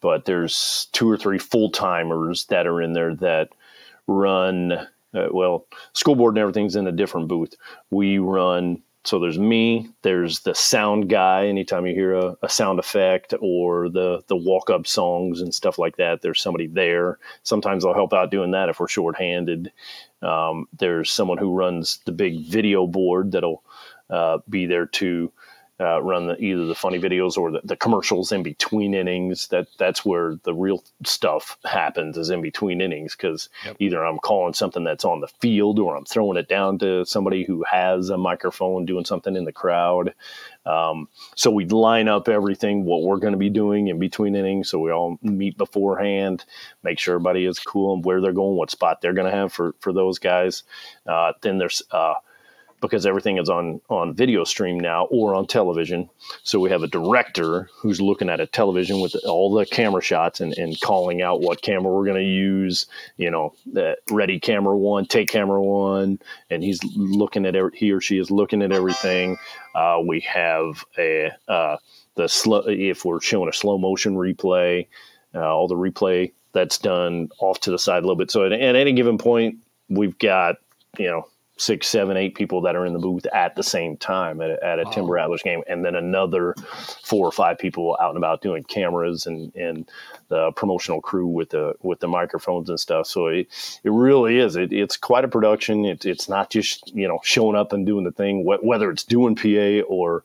but there's two or three full timers that are in there that run. Uh, well, school board and everything's in a different booth. We run. So there's me. There's the sound guy. Anytime you hear a, a sound effect or the the walk up songs and stuff like that, there's somebody there. Sometimes I'll help out doing that if we're shorthanded. Um, there's someone who runs the big video board that'll uh, be there to uh, run the, either the funny videos or the, the commercials in between innings. That that's where the real stuff happens is in between innings because either I'm calling something that's on the field or I'm throwing it down to somebody who has a microphone doing something in the crowd. Um, so we line up everything what we're going to be doing in between innings. So we all meet beforehand, make sure everybody is cool and where they're going, what spot they're going to have for for those guys. Uh, then there's uh, because everything is on on video stream now or on television. So we have a director who's looking at a television with all the camera shots and, and calling out what camera we're going to use. You know, the ready camera one, take camera one, and he's looking at every, he or she is looking at everything. Uh, we have a uh, the slow if we're showing a slow motion replay, uh, all the replay that's done off to the side a little bit. So at, at any given point, we've got you know six, seven, eight people that are in the booth at the same time at a, at a Timber oh. Rattlers game, and then another four or five people out and about doing cameras and and the promotional crew with the with the microphones and stuff. So it it really is. It, it's quite a production. It, it's not just you know showing up and doing the thing. Whether it's doing PA or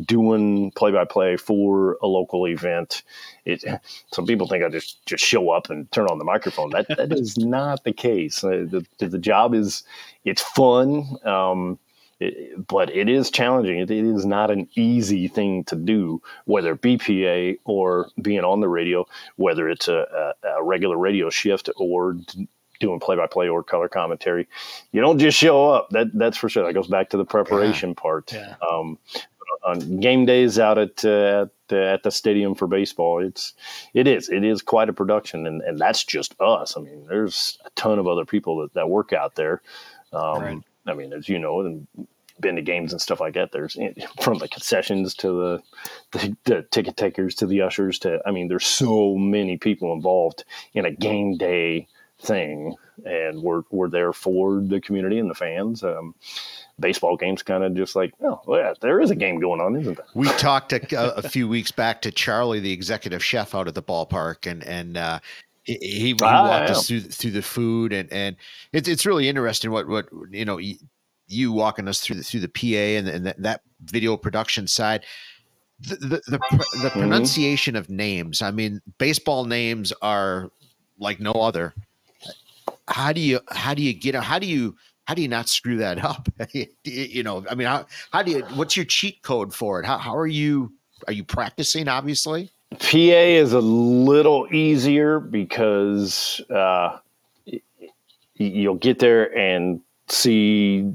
doing play by play for a local event. It, some people think I just just show up and turn on the microphone. That that is not the case. Uh, the, the job is it's fun, um, it, but it is challenging. It, it is not an easy thing to do, whether it be PA or being on the radio, whether it's a, a, a regular radio shift or doing play by play or color commentary. You don't just show up. That that's for sure. That goes back to the preparation yeah. part. Yeah. Um, on game days out at uh, at, uh, at the stadium for baseball, it's it is it is quite a production, and, and that's just us. I mean, there's a ton of other people that, that work out there. Um, right. I mean, as you know, and been to games and stuff like that. There's from the concessions to the, the, the ticket takers to the ushers to I mean, there's so many people involved in a game day thing, and we're we're there for the community and the fans. Um, baseball games kind of just like, oh, yeah, there is a game going on, isn't there? We talked a, a, few weeks back to Charlie, the executive chef out at the ballpark, and and uh, he, he, ah, walked us through through the food, and and it's it's really interesting what what you know you walking us through the through the PA and, and that, that video production side. The the, the, the mm-hmm. pronunciation of names. I mean, baseball names are like no other. How do you how do you get how do you how do you not screw that up? you know, I mean, how how do you what's your cheat code for it? How how are you are you practicing? Obviously, PA is a little easier because uh, you'll get there and see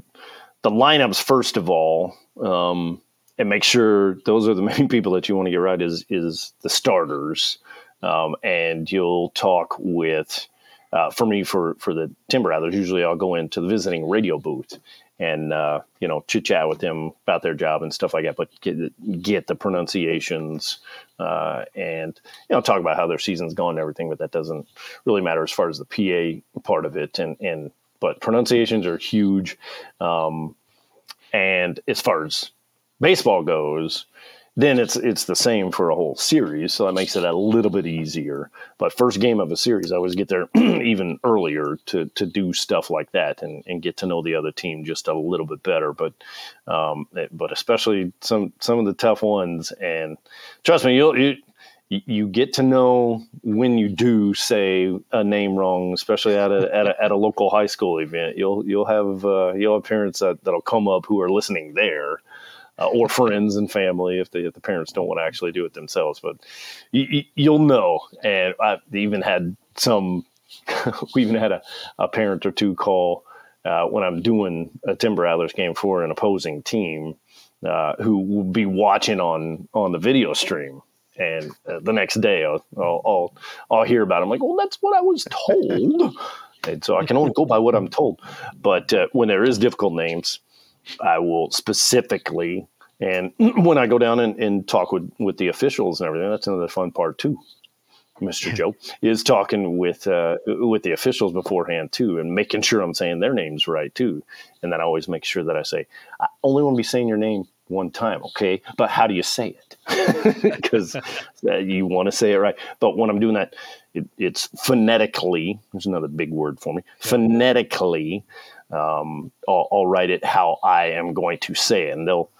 the lineups first of all, um, and make sure those are the main people that you want to get right is is the starters, um, and you'll talk with. Uh, for me, for for the Timber Rattlers, usually I'll go into the visiting radio booth and uh, you know chit chat with them about their job and stuff like that. But get, get the pronunciations uh, and you know talk about how their season's gone and everything. But that doesn't really matter as far as the PA part of it. And and but pronunciations are huge. Um, and as far as baseball goes, then it's it's the same for a whole series, so that makes it a little bit easier. But first game of a series, I always get there even earlier to to do stuff like that and, and get to know the other team just a little bit better. But um, but especially some some of the tough ones, and trust me, you'll you, you get to know when you do say a name wrong, especially at a at a, at a local high school event. You'll you'll have uh, you'll have parents that that'll come up who are listening there, uh, or friends and family if the if the parents don't want to actually do it themselves. But you, will know, and I've even had some. we even had a, a parent or two call uh, when I'm doing a Timber Rattlers game for an opposing team. Uh, who will be watching on on the video stream and uh, the next day I'll, I'll, I'll I'll hear about. It. I'm like, well, that's what I was told, and so I can only go by what I'm told. But uh, when there is difficult names, I will specifically. And when I go down and, and talk with, with the officials and everything, that's another fun part too. Mr. Joe is talking with uh, with the officials beforehand too, and making sure I'm saying their names right too. And then I always make sure that I say, I only want to be saying your name one time, okay? But how do you say it? Because you want to say it right. But when I'm doing that, it, it's phonetically. There's another big word for me. Phonetically, um, I'll, I'll, write it how I am going to say it, and they'll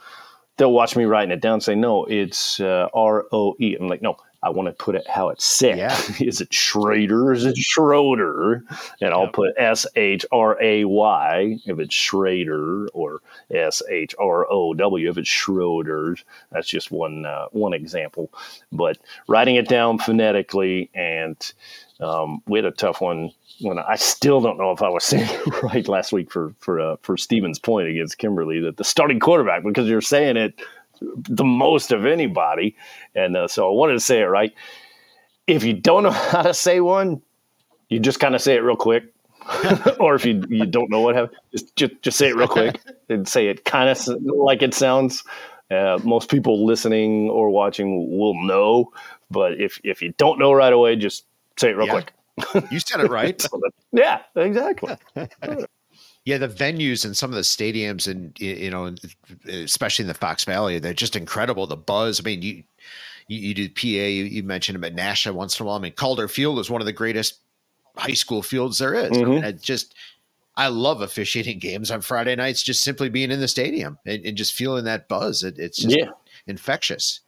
they'll watch me writing it down. and Say no, it's uh, R O E. I'm like no, I want to put it how it's said. Yeah. is it Schrader? Is it Schroeder? And I'll put S H R A Y if it's Schrader, or S H R O W if it's Schroeder. That's just one uh, one example. But writing it down phonetically, and um, we had a tough one when I still don't know if I was saying it right last week for for uh, for Stevens Point against Kimberly that the starting quarterback because you're saying it the most of anybody. And uh, so I wanted to say it right. If you don't know how to say one, you just kind of say it real quick. or if you you don't know what happened, just, just just say it real quick and say it kind of like it sounds. Uh, most people listening or watching will know, but if if you don't know right away, just say it real yeah. quick. You said it right. yeah, exactly. Yeah, the venues and some of the stadiums, and you know, especially in the Fox Valley, they're just incredible. The buzz. I mean, you you, you do PA. You, you mentioned about Nasha once in a while. I mean, Calder Field is one of the greatest high school fields there is. Mm-hmm. I mean, it just I love officiating games on Friday nights. Just simply being in the stadium and, and just feeling that buzz. It, it's just yeah. infectious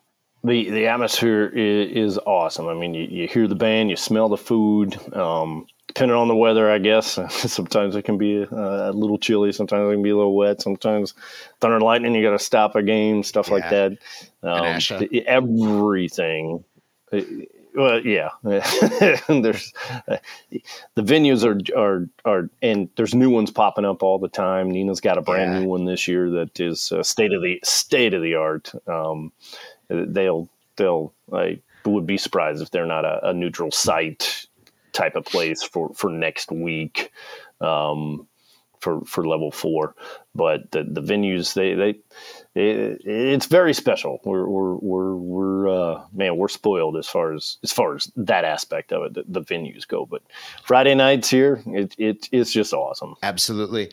the the atmosphere is, is, awesome. I mean, you, you hear the band, you smell the food. Um, depending on the weather, I guess. sometimes it can be uh, a little chilly. Sometimes it can be a little wet. Sometimes thunder and lightning, you got to stop a game, stuff yeah. like that. Um, everything well, yeah. there's uh, the venues are are are, and there's new ones popping up all the time. Neenah's got a brand yeah. new one this year that is uh, state of the state of the art. Um, they'll they'll I would be surprised if they're not a, a neutral site type of place for for next week. Um, for, for level four, but the, the venues they, they it, it's very special. We're we're we're, we're uh, man, we're spoiled as far as as far as that aspect of it, the, the venues go. But Friday nights here, it, it it's just awesome. Absolutely.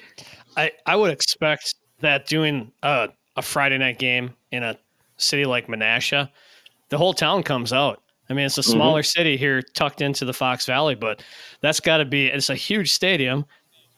I I would expect that doing a, a Friday night game in a city like Menasha, the whole town comes out. I mean, it's a mm-hmm. smaller mm-hmm. city here, tucked into the Fox Valley, but that's got to be. It's a huge stadium.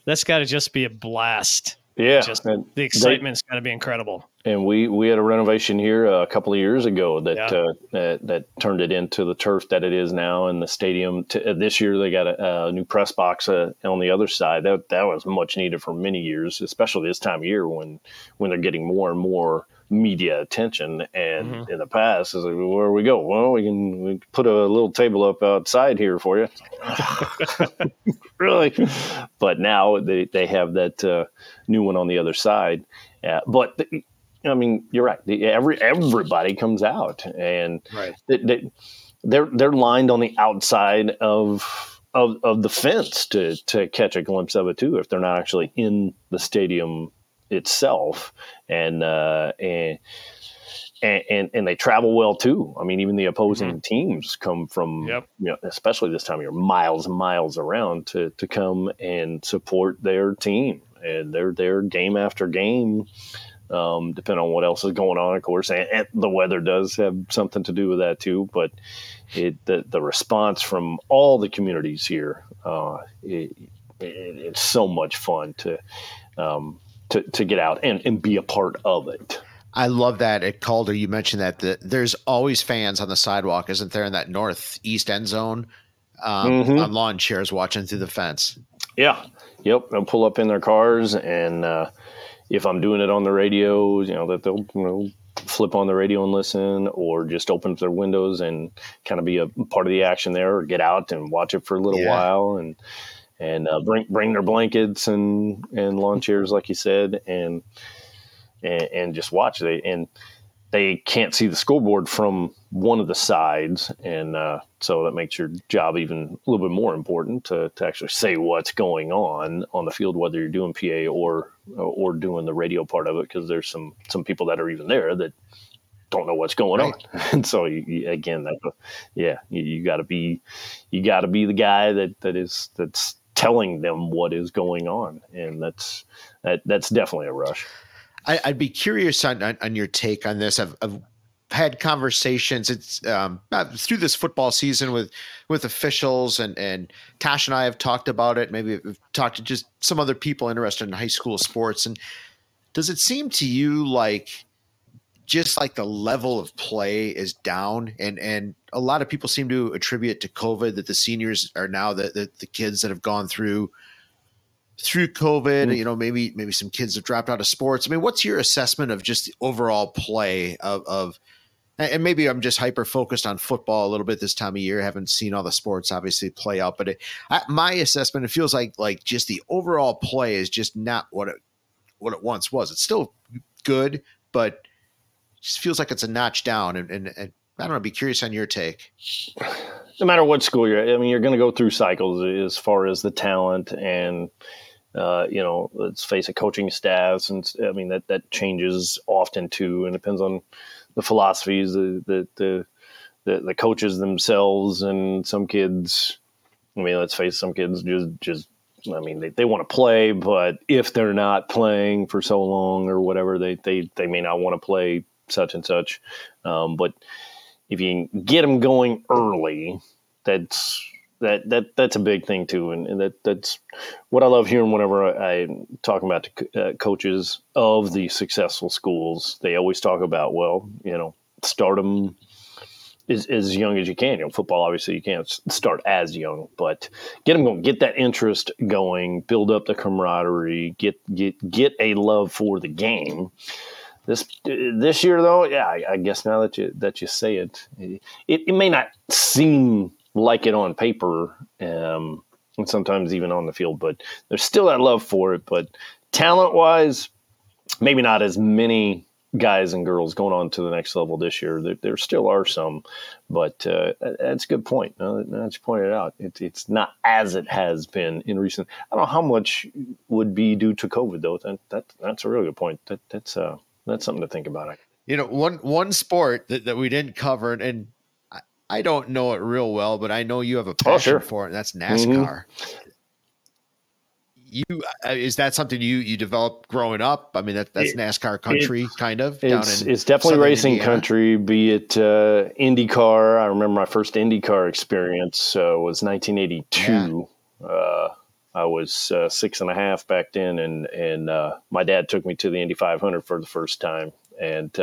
That's got to just be a blast. Yeah, just the excitement's got to be incredible. And we we had a renovation here a couple of years ago that yeah. uh, that, that turned it into the turf that it is now, and the stadium. To, uh, this year they got a, a new press box uh, on the other side. That that was much needed for many years, especially this time of year when when they're getting more and more media attention. And mm-hmm. in the past, is like, where we go? Well, we can we put a little table up outside here for you. really? But now they, they have that uh, new one on the other side. Uh, but the, I mean, you're right. The, every everybody comes out, and right. they, they, they're they're lined on the outside of of, of the fence to to catch a glimpse of it too. If they're not actually in the stadium itself, and uh, and. And, and, they travel well too. I mean, even the opposing mm-hmm. teams come from, yep. you know, especially this time of year, miles and miles around to to come and support their team. And they're there game after game, um, depending on what else is going on, of course. And, and, the weather does have something to do with that too. But it the, the response from all the communities here, uh, it, it, it's so much fun to um, to, to get out and, and be a part of it. I love that at Calder. You mentioned that the, there's always fans on the sidewalk, isn't there, in that northeast end zone um, mm-hmm. on lawn chairs watching through the fence? Yeah. Yep. They'll pull up in their cars, and uh, if I'm doing it on the radio, you know, that they'll you know, flip on the radio and listen, or just open up their windows and kind of be a part of the action there, or get out and watch it for a little yeah. while. And and uh, bring bring their blankets and and lawn chairs, like you said, and and, and just watch. They and they can't see the scoreboard from one of the sides, and uh, so that makes your job even a little bit more important to, to actually say what's going on on the field, whether you're doing PA or or doing the radio part of it, because there's some some people that are even there that don't know what's going right. on. And so you, you, again, that, yeah, you, you got to be, you got to be the guy that, that is, that's telling them what is going on, and that's that, that's definitely a rush. I, would be curious on, on, on your take on this. I've, I've had conversations. It's um, through this football season with with officials and and Tosh and I have talked about it. Maybe we've talked to just some other people interested in high school sports. And does it seem to you like just like the level of play is down and and a lot of people seem to attribute to covid that the seniors are now the the, the kids that have gone through through covid mm-hmm. you know maybe maybe some kids have dropped out of sports i mean what's your assessment of just the overall play of of and maybe I'm just hyper focused on football a little bit this time of year. I haven't seen all the sports obviously play out, but it, I, my assessment, it feels like like just the overall play is just not what it what it once was. It's still good, but just feels like it's a notch down. And, and, and I don't know, be curious on your take. No matter what school you're at, I mean, you're going to go through cycles as far as the talent and, uh, you know, let's face it, coaching staffs. And I mean, that, that changes often too. And depends on the philosophies, the, the, the, the, the coaches themselves and some kids, I mean, let's face it, some kids just, just I mean, they, they want to play, but if they're not playing for so long or whatever, they, they, they may not want to play such and such. Um, but if you get them going early, that's that that that's a big thing too, and, and that that's what I love hearing whenever I, am talking about the uh, coaches of the successful schools. They always talk about, well, you know, start them as, as young as you can. You know, football obviously you can't start as young, but get them going, get that interest going, build up the camaraderie, get get get a love for the game this this year though, yeah, I, I, guess now that you that you say it, it, it may not seem like it on paper, um, and sometimes even on the field, but there's still that love for it. But talent wise, maybe not as many guys and girls going on to the next level this year. There, there still are some, but uh, that's a good point. No, that's pointed out. It, it's not as it has been in recent. I don't know how much would be due to COVID though. That, that that's a really good point. That that's uh that's something to think about. You know, one one sport that, that we didn't cover, and I, I don't know it real well, but I know you have a passion oh, sure. for it, and that's NASCAR. Mm-hmm you uh, is that something you you developed growing up? I mean, that that's NASCAR country, it, kind of. Down in It's, it's definitely racing Indiana. country. Be it uh, IndyCar. I remember my first IndyCar experience uh, was 1982. Yeah. Uh, I was uh, six and a half back then, and and uh, my dad took me to the Indy 500 for the first time, and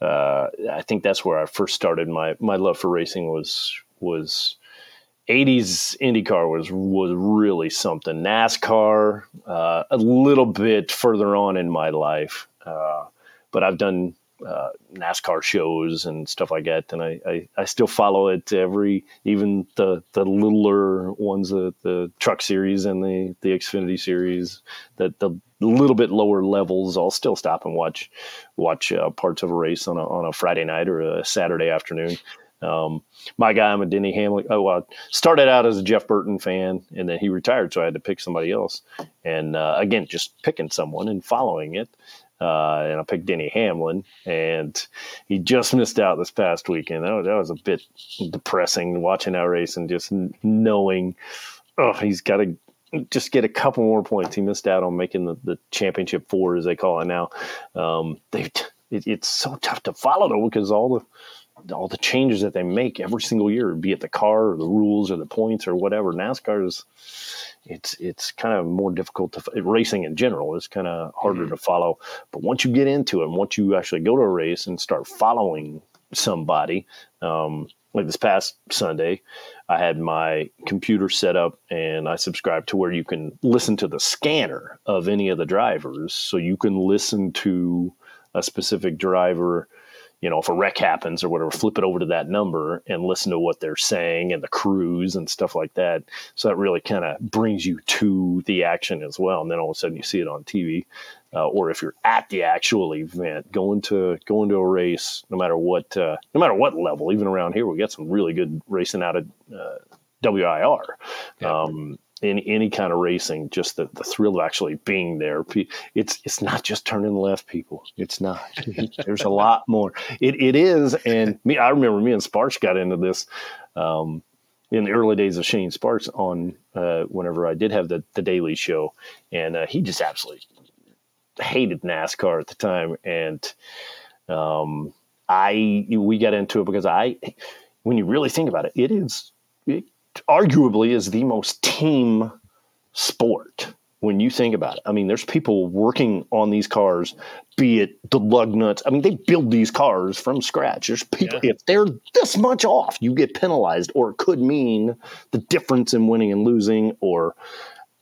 I think that's where I first started my my love for racing was was 80s IndyCar was was really something. NASCAR, uh, a little bit further on in my life, uh, but I've done uh, NASCAR shows and stuff like that, and I, I, I, still follow it every, even the the littler ones, the the Truck Series and the the Xfinity Series, that the little bit lower levels. I'll still stop and watch watch uh, parts of a race on a on a Friday night or a Saturday afternoon. Um, my guy, I'm a Denny Hamlin. Oh, well, I started out as a Jeff Burton fan, and then he retired, so I had to pick somebody else. And uh, again, just picking someone and following it. Uh, and I picked Denny Hamlin, and he just missed out this past weekend. That was, that was a bit depressing watching that race and just knowing, oh, he's got to just get a couple more points. He missed out on making the, the championship four, as they call it now. Um, they, it, it's so tough to follow though because all the all the changes that they make every single year, be it the car or the rules or the points or whatever. NASCAR is it's it's kind of more difficult to racing in general is kind of harder mm-hmm. to follow. But once you get into it, and once you actually go to a race and start following somebody, um, like this past Sunday, I had my computer set up and I subscribed to where you can listen to the scanner of any of the drivers, so you can listen to a specific driver you know, if a wreck happens or whatever, flip it over to that number and listen to what they're saying and the crews and stuff like that. So that really kind of brings you to the action as well. And then all of a sudden you see it on TV. Uh, or if you're at the actual event, going to going to a race, no matter what, uh, no matter what level, even around here, we got some really good racing out of uh, WIR. Yeah. Um, any any kind of racing, just the, the thrill of actually being there. It's it's not just turning left, people. It's not. There's a lot more. It it is, and me. I remember me and Sparks got into this um, in the early days of Shane Sparks on uh, whenever I did have the the daily show, and uh, he just absolutely hated NASCAR at the time, and um, I we got into it because I, when you really think about it, it is. It, arguably is the most team sport when you think about it. I mean, there's people working on these cars, be it the lug nuts. I mean, they build these cars from scratch. There's people, yeah. if they're this much off, you get penalized, or it could mean the difference in winning and losing, or.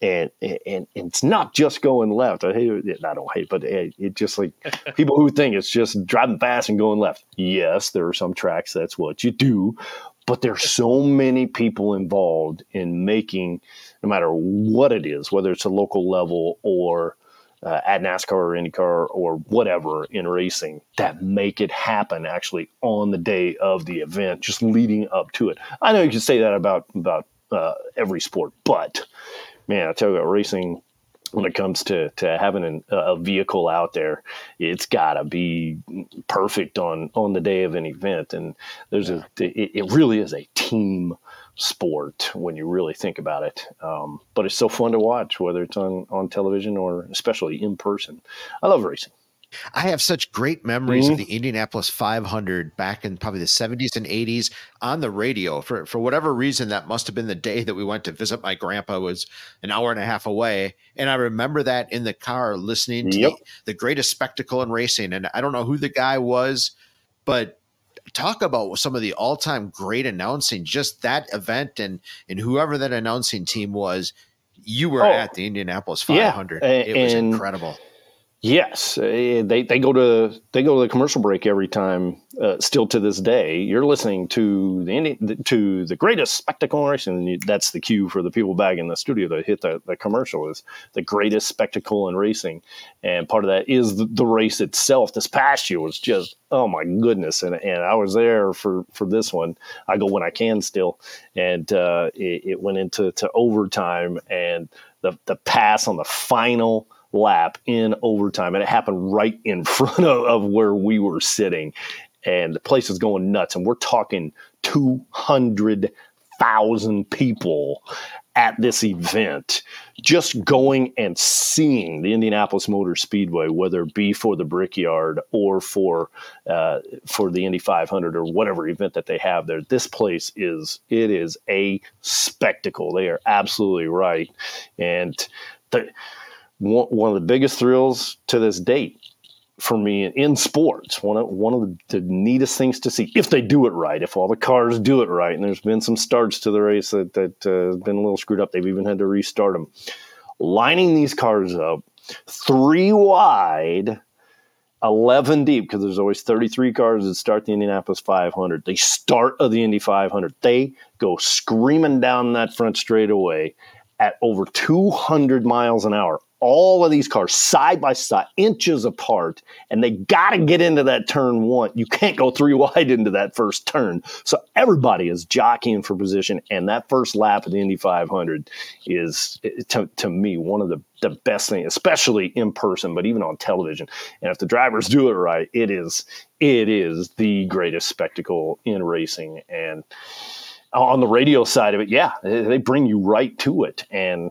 And, and, and it's not just going left. I hate it. I don't hate, but it, it just like people who think it's just driving fast and going left. Yes, there are some tracks that's what you do, but there's so many people involved in making no matter what it is whether it's a local level or uh, at NASCAR or IndyCar or whatever in racing that make it happen actually on the day of the event, just leading up to it. I know you can say that about about uh, every sport, but man, I tell you, about racing when it comes to to having an, a vehicle out there, it's got to be perfect on on the day of an event. And there's yeah. a it, it, really is a team sport when you really think about it. Um, but it's so fun to watch, whether it's on on television or especially in person. I love racing. I have such great memories mm-hmm. of the Indianapolis 500 back in probably the 70s and 80s on the radio. For for whatever reason, that must have been the day that we went to visit my grandpa. Was an hour and a half away, and I remember that in the car listening to yep. the, the greatest spectacle in racing. And I don't know who the guy was, but talk about some of the all-time great announcing. Just that event and and whoever that announcing team was, you were oh, at the Indianapolis 500. Yeah, it was incredible Yes, eh, they, they go to they go to the commercial break every time. Uh, still to this day, you're listening to the to the greatest spectacle in racing. That's the cue for the people back in the studio to hit the, the commercial. Is the greatest spectacle in racing, and part of that is the, the race itself. This past year was just oh my goodness, and and I was there for for this one. I go when I can still, and uh, it, it went into to overtime, and the the pass on the final lap in overtime, and it happened right in front of, of where we were sitting, and the place is going nuts. And we're talking two hundred thousand people at this event, just going and seeing the Indianapolis Motor Speedway, whether it be for the Brickyard or for uh, for the Indy 500 or whatever event that they have there. This place is it is a spectacle. They are absolutely right, and the one, of the biggest thrills to this date for me in sports. One of one of the, neatest things to see if they do it right, if all the cars do it right. And there's been some starts to the race that that uh, been a little screwed up. They've even had to restart them. Lining these cars up three wide. 11 deep because there's always 33 cars that start the Indianapolis 500. They start of the Indy 500. They go screaming down that front straightaway at over 200 miles an hour all of these cars side by side, inches apart, and they got to get into that turn one. You can't go three wide into that first turn. So everybody is jockeying for position, and that first lap of the Indy 500 is, to, to me, one of the, the best things, especially in person, but even on television. And if the drivers do it right, it is it is the greatest spectacle in racing. And on the radio side of it, yeah, they bring you right to it, and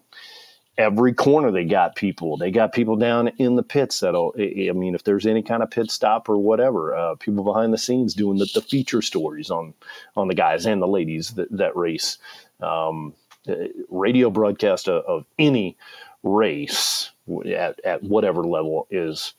every corner they got people. They got people down in the pits that'll i mean if there's any kind of pit stop or whatever uh, people behind the scenes doing the, the, feature stories on on the guys and the ladies that, that race. Um, radio broadcast of, of, any race at, at whatever level is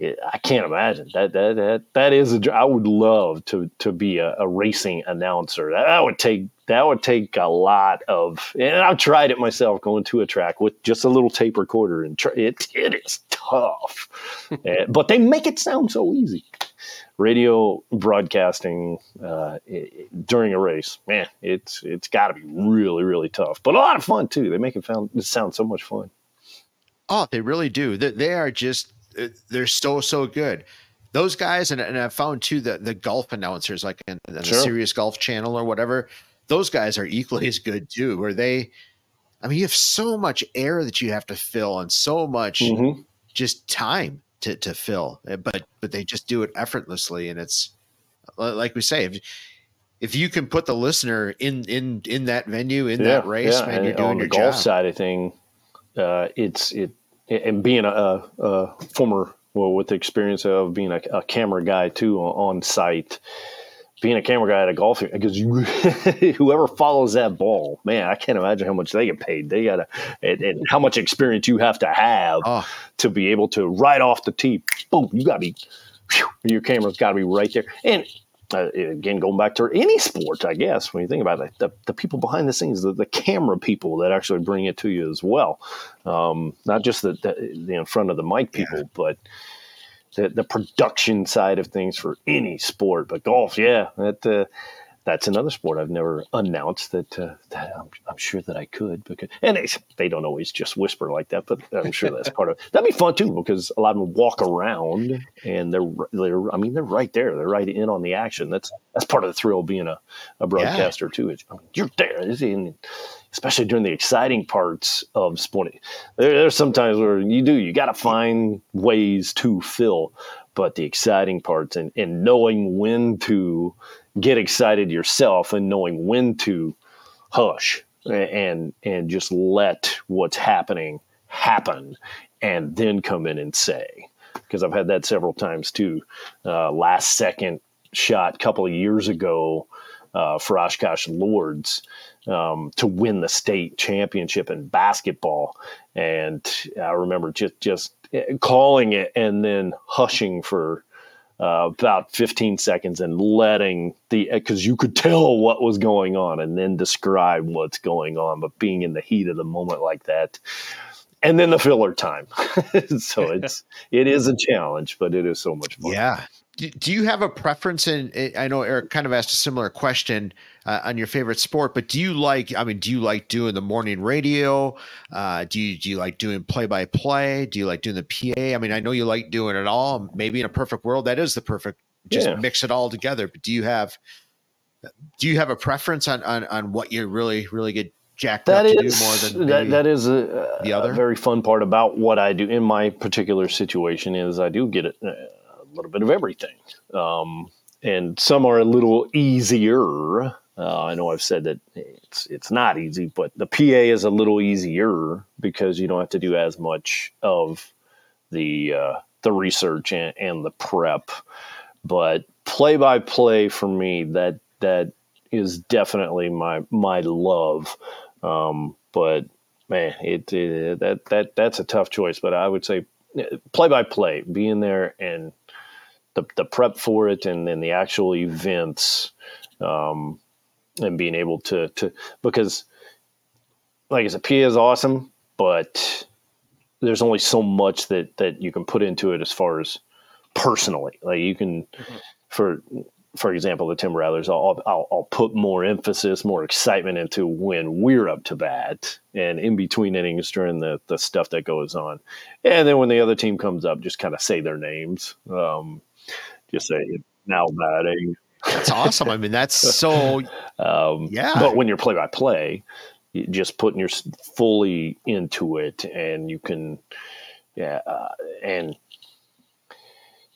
I can't imagine. That that that that is a I would love to to be a, a racing announcer. That, that would take that would take a lot of and I've tried it myself going to a track with just a little tape recorder and it it is tough. Eh, but they make it sound so easy. Radio broadcasting uh, it, during a race man it's it's got to be really really tough but a lot of fun too. They make it sound it sound so much fun oh they really do they, they are just they're so so good those guys and, and i found too that the golf announcers like in, in sure. the Sirius golf channel or whatever those guys are equally as good too. Where they, I mean, you have so much air that you have to fill and so much mm-hmm. just time to to fill, eh, but but they just do it effortlessly, and it's like we say. If, if you can put the listener in in in that venue in yeah, that race, yeah. man, you're and doing on your the golf job. side of thing. Uh, it's it and being a, a former well with the experience of being a, a camera guy too on, on site being a camera guy at a golf because you, whoever follows that ball, man, I can't imagine how much they get paid. They gotta and, and how much experience you have to have oh. to be able to right off the tee, boom, you gotta be whew, your camera's got to be right there. And uh, again, going back to any sport, I guess when you think about it, the, the people behind the scenes, the, the camera people that actually bring it to you as well, um, not just the, the, the, in front of the mic people, yeah. but the, the production side of things for any sport. But golf, yeah, that uh, that's another sport I've never announced that, uh, that I'm, I'm, sure that I could because and they, they don't always just whisper like that, but I'm sure that's part of that'd be fun too because a lot of them walk around and they're they're I mean they're right there they're right in on the action that's that's part of the thrill of being a, a broadcaster yeah. too it's, I mean, you're there especially during the exciting parts of sporting. There, there's sometimes where you do, you got to find ways to fill, but the exciting parts and, and knowing when to get excited yourself and knowing when to hush and and just let what's happening happen and then come in and say because I've had that several times too. Uh, last second shot a couple of years ago uh, for Oshkosh Lourdes um, to win the state championship in basketball. And I remember just just calling it and then hushing for uh, about 15 seconds and letting the because you could tell what was going on and then describe what's going on. But being in the heat of the moment like that. and then the filler time. so it's it is a challenge, but it is so much fun. Yeah. Do, do you have a preference in? I know Eric kind of asked a similar question uh, on your favorite sport, but do you like? I mean, do you like doing the morning radio? Uh, do you do you like doing play by play? Do you like doing the PA? I mean, I know you like doing it all. Maybe in a perfect world, that is the perfect. Just Yeah. mix it all together. But do you have? Do you have a preference on on, on what you really really get jacked That up to is do more than that, that is a, the other? very fun part about what I do in my particular situation is I do get it a little bit of everything, um, and some are a little easier. Uh, I know I've said that it's it's not easy, but the PA is a little easier because you don't have to do as much of the uh, the research and, and the prep. But play by play for me, that that is definitely my my love. Um, but man, it, it that that that's a tough choice. But I would say play by play, being there and the the prep for it, and then the actual events, um, and being able to to because like I said, PA is awesome, but there's only so much that that you can put into it as far as personally. Like you can for for example, the Timber Rattlers, I'll, I'll, I'll put more emphasis, more excitement into when we're up to bat and in between innings during the, the stuff that goes on. And then when the other team comes up, just kind of say their names. Um, just say, now batting. That's awesome. I mean, that's so Um, Yeah. But when you're play by play, just putting your fully into it, and you can, yeah, uh, and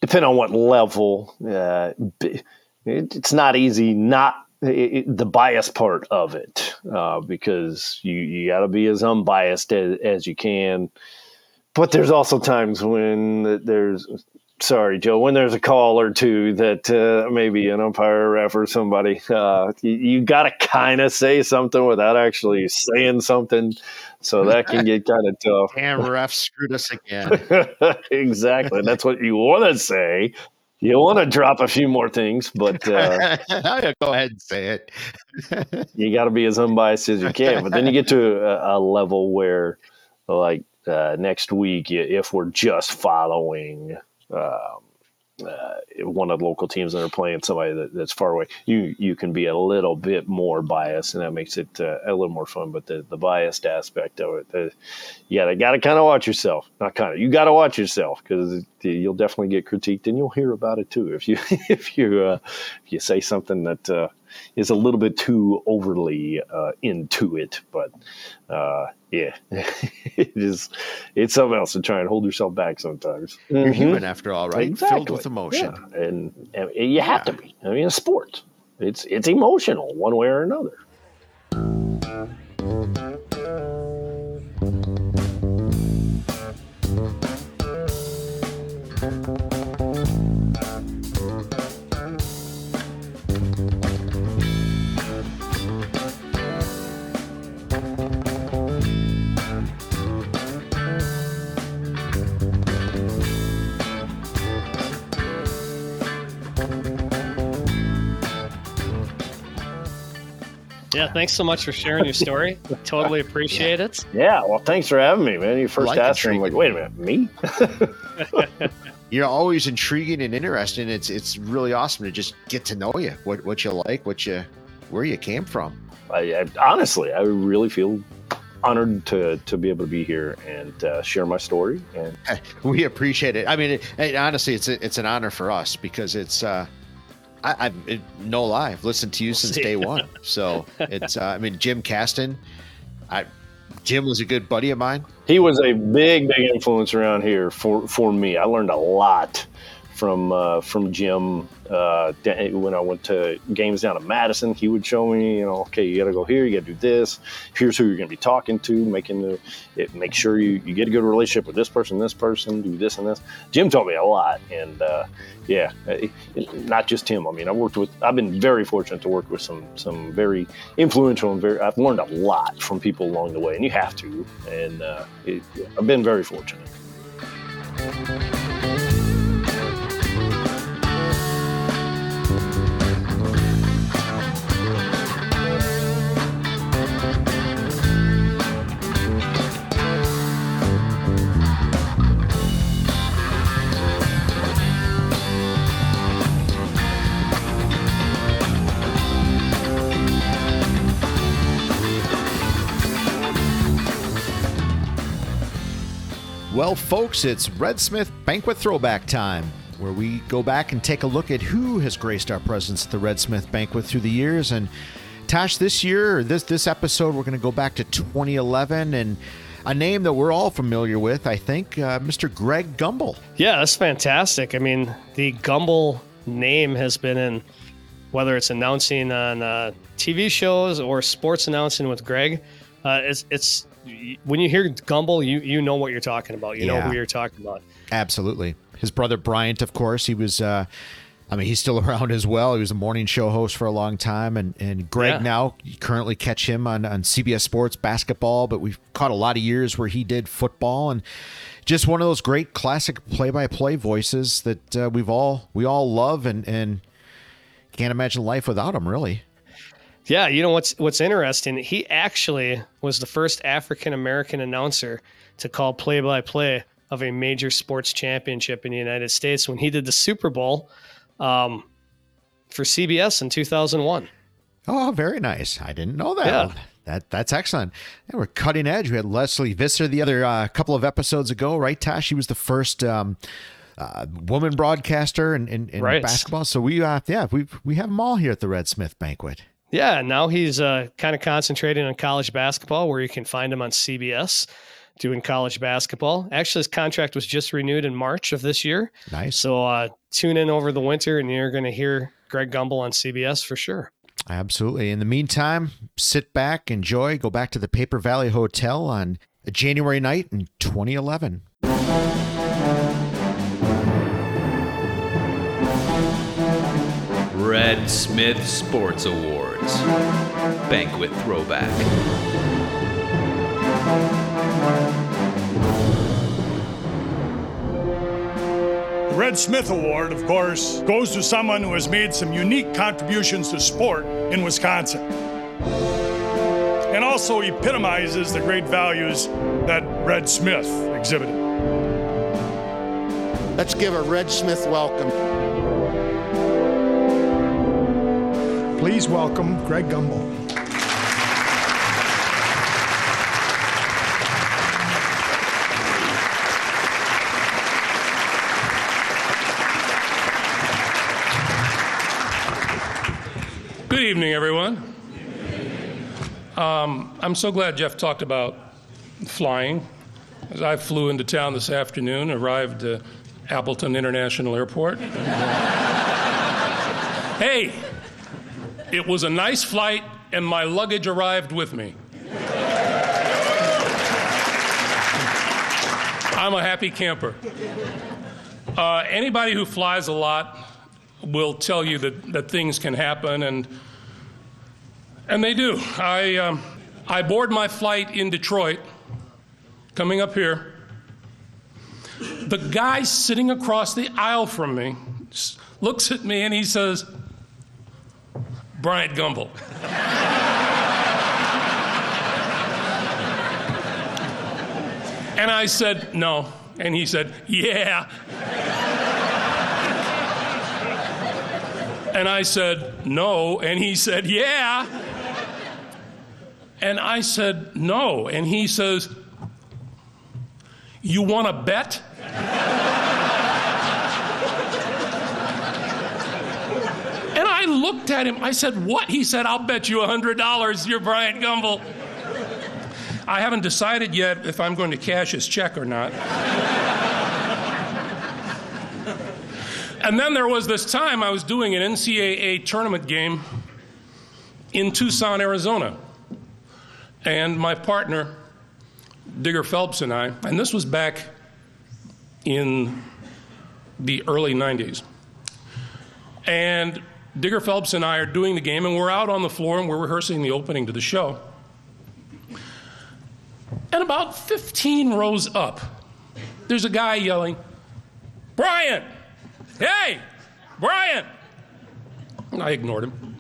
depend on what level, uh, it, it's not easy. Not it, it- the bias part of it, uh, because you you got to be as unbiased as, as you can. But there's also times when there's sorry, Joe, when there's a call or two that uh, maybe an umpire, ref, or somebody, uh, you, you got to kind of say something without actually saying something. So that can get kind of tough. damn ref screwed us again. exactly. That's what you want to say. You want to drop a few more things, but uh, Go ahead and say it. you got to be as unbiased as you can. But then you get to a, a level where, like uh, next week, if we're just following um, uh, one of the local teams that are playing somebody that, that's far away, you you can be a little bit more biased, and that makes it uh, a little more fun. But the, the biased aspect of it, the, you gotta gotta kind of watch yourself. Not kind of, you gotta watch yourself because you'll definitely get critiqued, and you'll hear about it too if you if you uh, if you say something that uh, is a little bit too overly uh, into it. But uh, yeah, it is. It's something else to try and hold yourself back sometimes. You're human after all, right? Filled with emotion. Yeah, and, and you have to be. I mean, it's sport. It's it's emotional one way or another. Yeah, thanks so much for sharing your story. totally appreciate it. Yeah. Well, thanks for having me, man. You first like asked me, I'm like, wait a minute, me? You're always intriguing and interesting. It's it's really awesome to just get to know you, what what you like, what you where you came from. I, I, honestly, I really feel honored to to be able to be here and uh, share my story. And We appreciate it. I mean, it, it- honestly, it's a, it's an honor for us because it's uh, I, I've it, no lie. I've listened to you since see. day one. So it's uh, I mean, Jim Caston. I Jim was a good buddy of mine. he was a big, big influence around here for for me. I learned a lot from uh, from Jim uh, when I went to games down in Madison. He would show me, you know, okay, you got to go here, you got to do this. Here's who you're going to be talking to, making the it, make sure you, you get a good relationship with this person, this person, do this and this. Jim taught me a lot, and uh, yeah, it- not just him. I mean, I worked with. I've been very fortunate to work with some some very influential and very. I've learned a lot from people along the way, and you have to. And uh, I've been very fortunate. Well, folks, it's Red Smith Banquet Throwback time, where we go back and take a look at who has graced our presence at the Red Smith Banquet through the years. And Tosh, this year, this this episode, we're going to go back to 2011 and a name that we're all familiar with, I think, uh, Mr. Greg Gumbel. Yeah, that's fantastic. I mean, the Gumbel name has been in whether it's announcing on uh, TV shows or sports announcing with Greg. Uh, it's it's when you hear Gumbel, you you know what you're talking about. You know who you're talking about. Absolutely. His brother Bryant, of course, he was. Uh, I mean, he's still around as well. He was a morning show host for a long time, and and Greg Yeah. now you currently catch him on on CBS Sports basketball, but we've caught a lot of years where he did football, and just one of those great classic play by play voices that uh, we've all we all love, and and can't imagine life without him, really. Yeah, you know what's what's interesting? He actually was the first African American announcer to call play by play of a major sports championship in the United States when he did the Super Bowl um, for CBS in 2001. Oh, very nice. I didn't know that. Yeah. That that's excellent. And we're cutting edge. We had Lesley Visser the other uh, couple of episodes ago, right? Tosh, she was the first um, uh, woman broadcaster in, in, in Right. basketball. So we, uh, yeah, we we have them all here at the Red Smith banquet. Yeah, now he's uh, kind of concentrating on college basketball, where you can find him on CBS doing college basketball. Actually, his contract was just renewed in March of this year. Nice. So uh, tune in over the winter, and you're going to hear Greg Gumbel on CBS for sure. Absolutely. In the meantime, sit back, enjoy, go back to the Paper Valley Hotel on a January night in 2011. Red Smith Sports Awards. Banquet Throwback. The Red Smith Award, of course, goes to someone who has made some unique contributions to sport in Wisconsin. And also epitomizes the great values that Red Smith exhibited. Let's give a Red Smith welcome. Please welcome Greg Gumbel. Good evening, everyone. Um, I'm so glad Jeff talked about flying. As I flew into town this afternoon, arrived at Appleton International Airport. hey, it was a nice flight, and my luggage arrived with me. I'm a happy camper. Uh, anybody who flies a lot will tell you that, that things can happen, and and they do. I um, I board my flight in Detroit, coming up here. The guy sitting across the aisle from me looks at me and he says, "Bryant Gumbel." and I said, "No," and he said, "Yeah." And I said, no. And he said, yeah. And I said, no. And he says, you want to bet? and I looked at him. I said, what? He said, I'll bet you $100 you're Bryant Gumbel. I haven't decided yet if I'm going to cash his check or not. And then there was this time I was doing an NCAA tournament game in Tucson, Arizona. And my partner, Digger Phelps, and I, and this was back in the early 90s. And Digger Phelps and I are doing the game, and we're out on the floor and we're rehearsing the opening to the show. And about 15 rows up, there's a guy yelling, Brian! Hey, Brian! And I ignored him.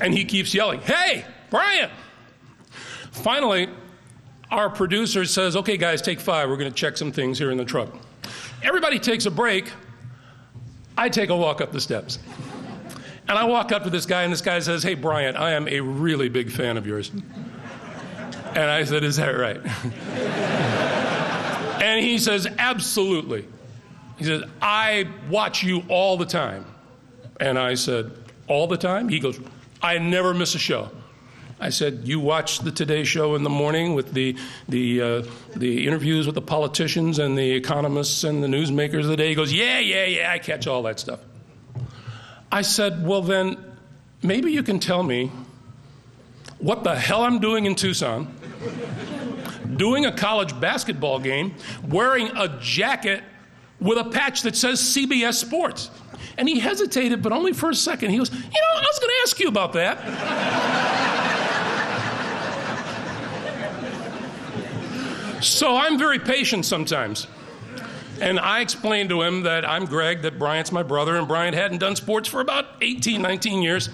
And he keeps yelling, Hey, Brian! Finally, our producer says, Okay, guys, take five. We're going to check some things here in the truck. Everybody takes a break. I take a walk up the steps. And I walk up to this guy, and this guy says, Hey, Brian, I am a really big fan of yours. And I said, Is that right? and And he says, Absolutely. He says, I watch you all the time. And I said, All the time? He goes, I never miss a show. I said, "You watch the Today Show in the morning with the the uh, the interviews with the politicians and the economists and the newsmakers of the day." He goes, "Yeah, yeah, yeah. I catch all that stuff." I said, "Well, then maybe you can tell me what the hell I'm doing in Tucson, doing a college basketball game, wearing a jacket with a patch that says CBS Sports." And he hesitated, but only for a second. He goes, You know, I was going to ask you about that. So I'm very patient sometimes. And I explained to him that I'm Greg, that Bryant's my brother, and Bryant hadn't done sports for about 18, 19 years.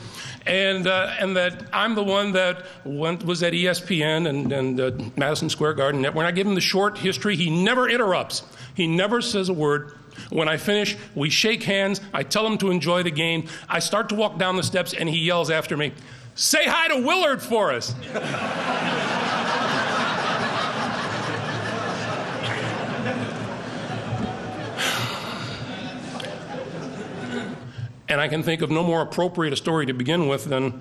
And, uh, and that I'm the one that went, was at ESPN and, and uh, Madison Square Garden When I give him the short history, he never interrupts. He never says a word. When I finish, we shake hands. I tell him to enjoy the game. I start to walk down the steps, and he yells after me, Say hi to Willard for us. And I can think of no more appropriate a story to begin with than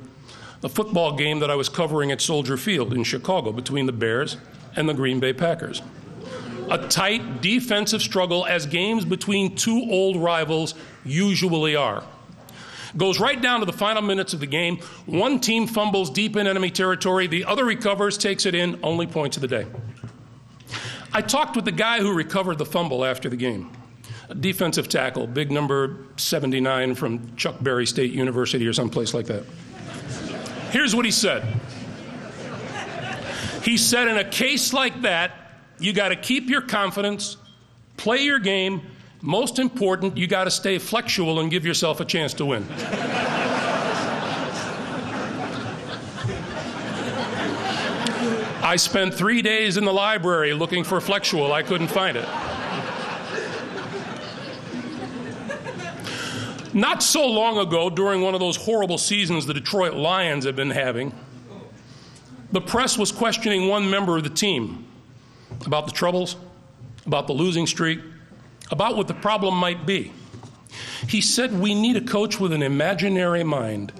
the football game that I was covering at Soldier Field in Chicago between the Bears and the Green Bay Packers. A tight defensive struggle, as games between two old rivals usually are. Goes right down to the final minutes of the game. One team fumbles deep in enemy territory, the other recovers, takes it in, only points of the day. I talked with the guy who recovered the fumble after the game defensive tackle, big number 79 from Chuck Berry State University or someplace like that. Here's what he said He said, in a case like that, you got to keep your confidence, play your game. Most important, you got to stay flexual and give yourself a chance to win. I spent three days in the library looking for flexual. I couldn't find it. Not so long ago, during one of those horrible seasons the Detroit Lions have been having, the press was questioning one member of the team about the troubles, about the losing streak, about what the problem might be. He said, We need a coach with an imaginary mind.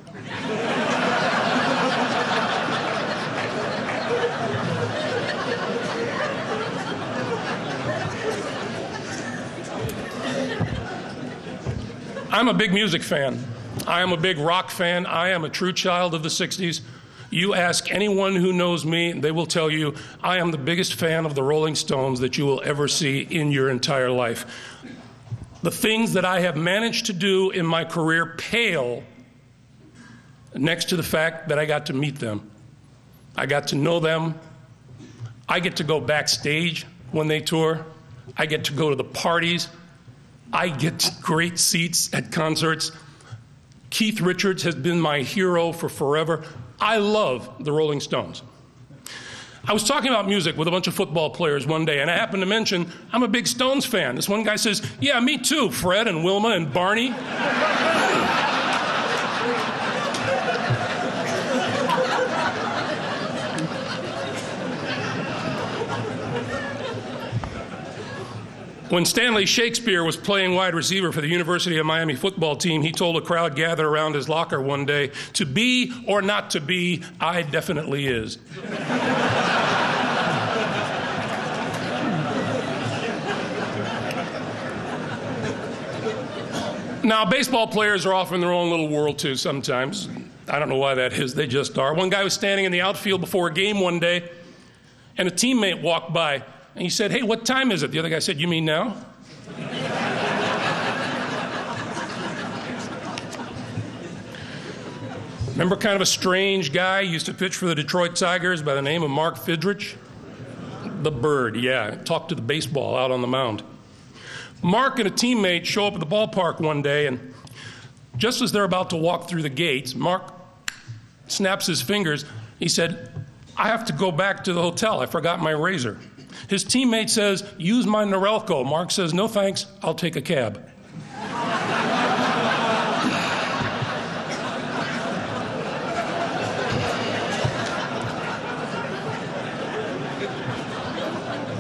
I'm a big music fan. I am a big rock fan. I am a true child of the 60s. You ask anyone who knows me, they will tell you I am the biggest fan of the Rolling Stones that you will ever see in your entire life. The things that I have managed to do in my career pale next to the fact that I got to meet them. I got to know them. I get to go backstage when they tour. I get to go to the parties. I get great seats at concerts. Keith Richards has been my hero for forever. I love the Rolling Stones. I was talking about music with a bunch of football players one day, and I happened to mention I'm a big Stones fan. This one guy says, Yeah, me too, Fred and Wilma and Barney. When Stanley Shakespeare was playing wide receiver for the University of Miami football team, he told a crowd gathered around his locker one day, To be or not to be, I definitely is. now, baseball players are off in their own little world too sometimes. I don't know why that is, they just are. One guy was standing in the outfield before a game one day, and a teammate walked by. And he said, Hey, what time is it? The other guy said, You mean now? Remember, kind of a strange guy used to pitch for the Detroit Tigers by the name of Mark Fidrych? The bird, yeah. Talked to the baseball out on the mound. Mark and a teammate show up at the ballpark one day, and just as they're about to walk through the gates, Mark snaps his fingers. He said, I have to go back to the hotel. I forgot my razor. His teammate says, Use my Norelco. Mark says, No thanks, I'll take a cab.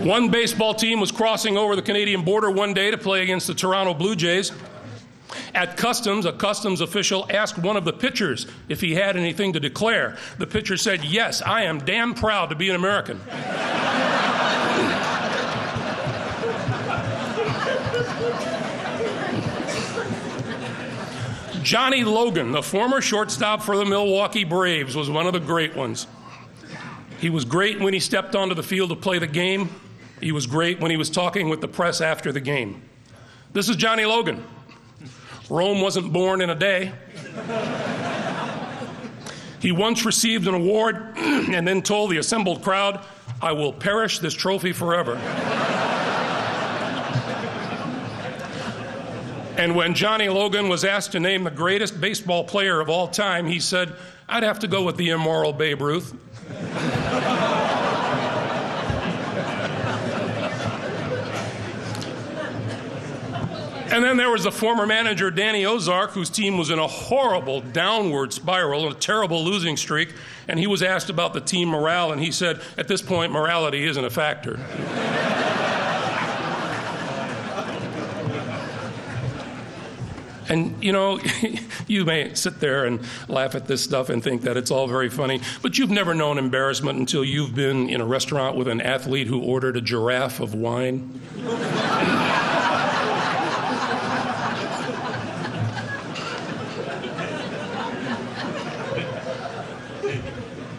One baseball team was crossing over the Canadian border one day to play against the Toronto Blue Jays. At customs, a customs official asked one of the pitchers if he had anything to declare. The pitcher said, Yes, I am damn proud to be an American. Johnny Logan, the former shortstop for the Milwaukee Braves, was one of the great ones. He was great when he stepped onto the field to play the game. He was great when he was talking with the press after the game. This is Johnny Logan. Rome wasn't born in a day. He once received an award and then told the assembled crowd, I will perish this trophy forever. and when Johnny Logan was asked to name the greatest baseball player of all time, he said, I'd have to go with the immoral Babe Ruth. And then there was the former manager, Danny Ozark, whose team was in a horrible downward spiral, a terrible losing streak. And he was asked about the team morale, and he said, At this point, morality isn't a factor. And you know, you may sit there and laugh at this stuff and think that it's all very funny, but you've never known embarrassment until you've been in a restaurant with an athlete who ordered a giraffe of wine.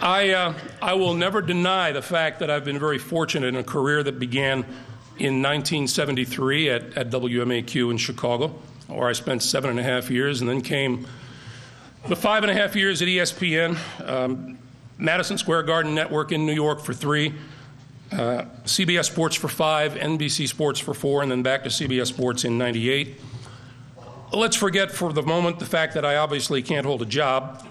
I, uh, I will never deny the fact that I've been very fortunate in a career that began in 1973 at, at WMAQ in Chicago, where I spent seven and a half years, and then came the five and a half years at ESPN, um, Madison Square Garden Network in New York for three, uh, CBS Sports for five, NBC Sports for four, and then back to CBS Sports in 98. Let's forget for the moment the fact that I obviously can't hold a job.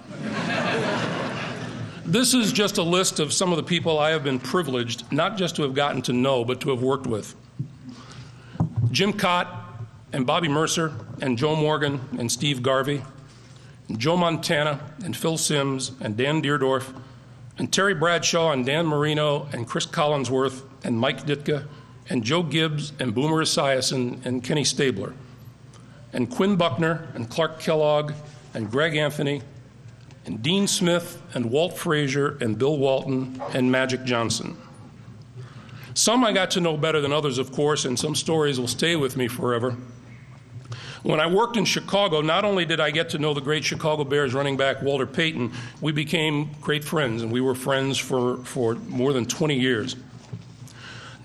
This is just a list of some of the people I have been privileged not just to have gotten to know, but to have worked with. Jim Kaat and Bobby Murcer and Joe Morgan and Steve Garvey, and Joe Montana and Phil Simms and Dan Dierdorf, and Terry Bradshaw and Dan Marino and Cris Collinsworth and Mike Ditka and Joe Gibbs and Boomer Esiason and Kenny Stabler, and Quinn Buckner and Clark Kellogg and Greg Anthony and Dean Smith and Walt Frazier and Bill Walton and Magic Johnson. Some I got to know better than others, of course, and some stories will stay with me forever. When I worked in Chicago, not only did I get to know the great Chicago Bears running back Walter Payton, we became great friends, and we were friends for, for more than 20 years.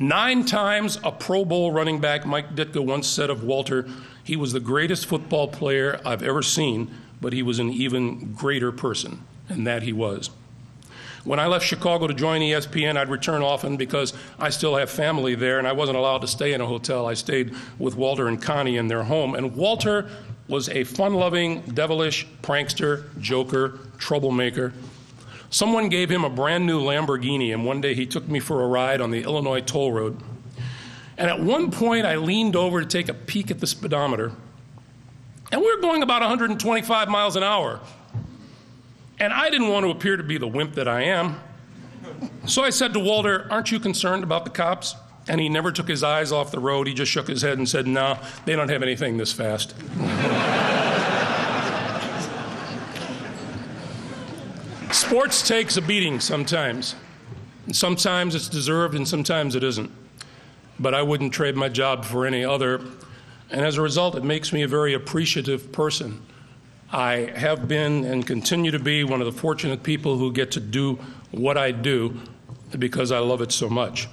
Nine times a Pro Bowl running back, Mike Ditka once said of Walter, he was the greatest football player I've ever seen but he was an even greater person, and that he was. When I left Chicago to join ESPN, I'd return often because I still have family there, and I wasn't allowed to stay in a hotel. I stayed with Walter and Connie in their home. And Walter was a fun loving, devilish prankster, joker, troublemaker. Someone gave him a brand new Lamborghini, and one day he took me for a ride on the Illinois toll road. And at one point, I leaned over to take a peek at the speedometer and we were going about 125 miles an hour. And I didn't want to appear to be the wimp that I am. So I said to Walter, Aren't you concerned about the cops? And he never took his eyes off the road. He just shook his head and said, No, nah, they don't have anything this fast. Sports takes a beating sometimes. And sometimes it's deserved and sometimes it isn't. But I wouldn't trade my job for any other. And as a result, it makes me a very appreciative person. I have been and continue to be one of the fortunate people who get to do what I do because I love it so much.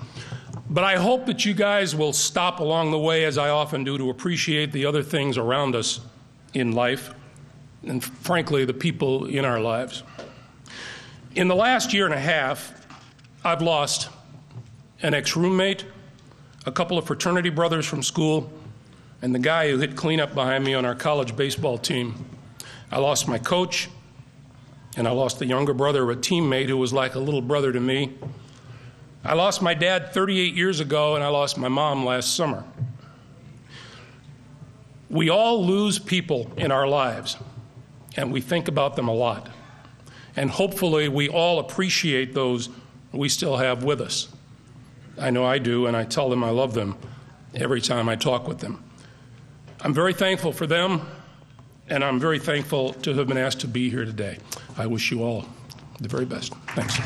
But I hope that you guys will stop along the way, as I often do, to appreciate the other things around us in life and, frankly, the people in our lives. In the last year and a half, I've lost an ex roommate, a couple of fraternity brothers from school, and the guy who hit cleanup behind me on our college baseball team. I lost my coach, and I lost the younger brother of a teammate who was like a little brother to me. I lost my dad 38 years ago, and I lost my mom last summer. We all lose people in our lives, and we think about them a lot. And hopefully, we all appreciate those we still have with us. I know I do, and I tell them I love them every time I talk with them. I'm very thankful for them, and I'm very thankful to have been asked to be here today. I wish you all the very best. Thanks.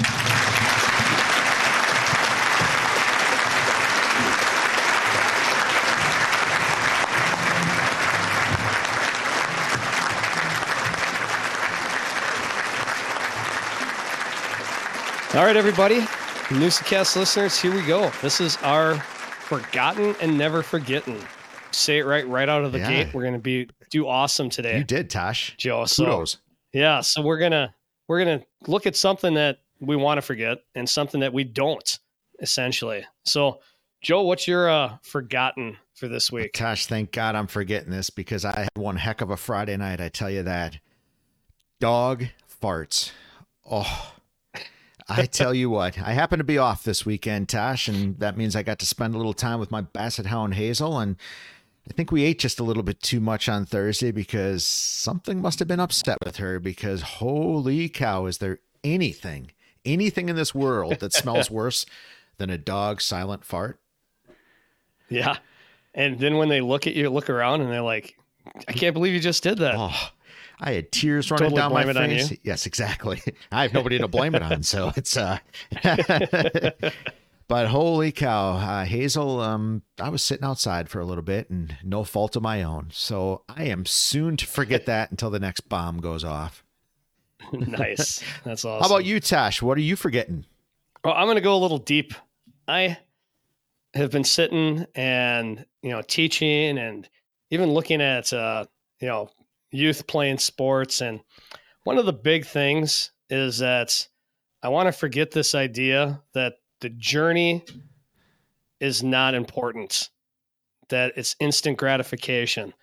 All right, everybody, Newscast listeners, here we go. This is our forgotten and never forgetting. Say it right, right out of the Yeah. gate. We're gonna be do awesome today, You did, Tosh. Joe. So Kudos. yeah, so we're gonna we're gonna look at something that we want to forget and something that we don't, essentially. So, Joe, what's your uh, forgotten for this week? Tosh, thank God I'm forgetting this because I had one heck of a Friday night. I tell you that. Dog farts. Oh, I tell you what, I happen to be off this weekend, Tosh, and that means I got to spend a little time with my Basset Hound Hazel. And I think we ate just a little bit too much on Thursday because something must have been upset with her. Because holy cow, is there anything, anything in this world that smells worse than a dog silent fart? Yeah, and then when they look at you, look around, and they're like, "I can't believe you just did that." Oh, I had tears running Totally down my blame it on face. Yes, exactly. I have nobody to blame it on, so it's uh. but holy cow, uh, Hazel! Um, I was sitting outside for a little bit, and no fault of my own. So I am soon to forget that until the next bomb goes off. nice, that's awesome. How about you, Tosh? What are you forgetting? Well, I'm going to go a little deep. I have been sitting and you know teaching and even looking at uh, you know youth playing sports, and one of the big things is that I want to forget this idea that the journey is not important, that it's instant gratification,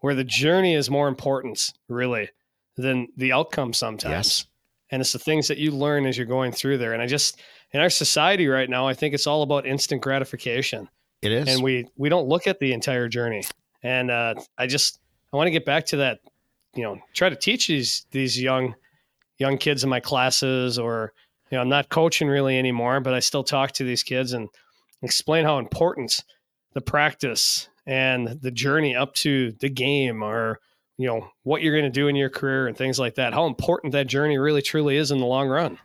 where the journey is more important, really, than the outcome sometimes Yes. and it's the things that you learn as you're going through there. And I just in our society right now, I think it's all about instant gratification, It is. and we we don't look at the entire journey. And uh, I just I want to get back to that. You know, try to teach these these young young kids in my classes, or you know, I'm not coaching really anymore, but I still talk to these kids and explain how important the practice and the journey up to the game or you know what you're going to do in your career and things like that how important that journey really truly is in the long run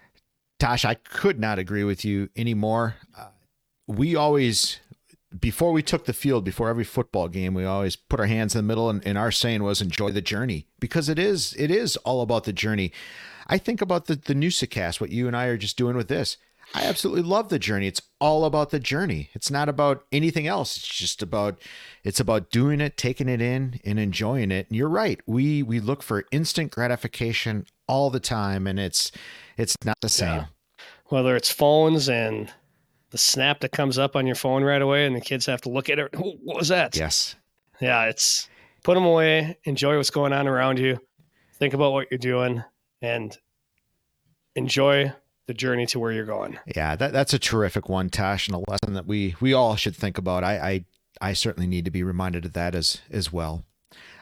Tosh, I could not agree with you anymore. Uh, we always, before we took the field, before every football game, we always put our hands in the middle, and, and our saying was "enjoy the journey" because it is. It is all about the journey. I think about the the Newsicast, what you and I are just doing with this. I absolutely love the journey. It's all about the journey. It's not about anything else. It's just about it's about doing it, taking it in, and enjoying it. And you're right. We we look for instant gratification all the time, and it's it's not the same. whether it's phones and the snap that comes up on your phone right away and the kids have to look at it "Wh- what was that Yes. yeah it's put them away enjoy what's going on around you think about what you're doing and enjoy the journey to where you're going Yeah, that, that's a terrific one, Tosh, and a lesson that we we all should think about. I I, I certainly need to be reminded of that as as well.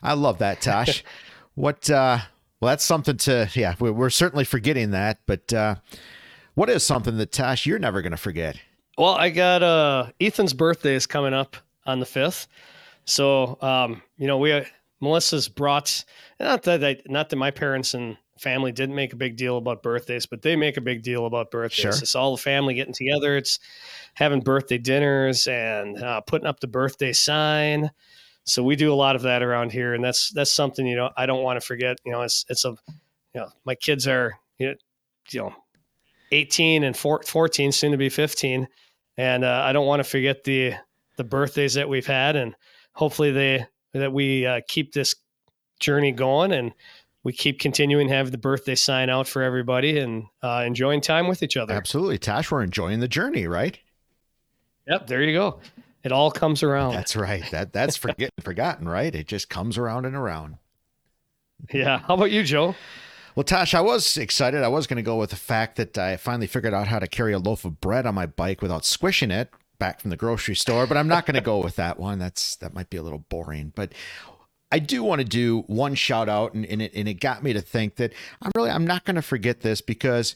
I love that, Tosh. what? uh Well, that's something to. Yeah, we're, we're certainly forgetting that. But uh what is something that Tosh you're never going to forget? Well, I got uh Ethan's birthday is coming up on the fifth, so um, you know we Melissa's brought not that I, not that my parents and family didn't make a big deal about birthdays, but they make a big deal about birthdays. Sure. It's all the family getting together. It's having birthday dinners and uh, putting up the birthday sign. So we do a lot of that around here, and that's that's something you know I don't want to forget. You know, it's it's a you know my kids are you know, 18 and four- 14, soon to be 15 and uh, I don't want to forget the the birthdays that we've had, and hopefully they that we uh, keep this journey going and we keep continuing to have the birthday sign out for everybody and uh, enjoying time with each other. Absolutely, Tosh. We're enjoying the journey, right? Yep, there you go. It all comes around. That's right. That that's forget forgotten, right? It just comes around and around. yeah. How about you, Joe? Well, Tosh, I was excited. I was going to go with the fact that I finally figured out how to carry a loaf of bread on my bike without squishing it back from the grocery store, but I'm not going to go with that one. That's that might be a little boring, but I do want to do one shout out and, and it and it got me to think that I'm really I'm not going to forget this because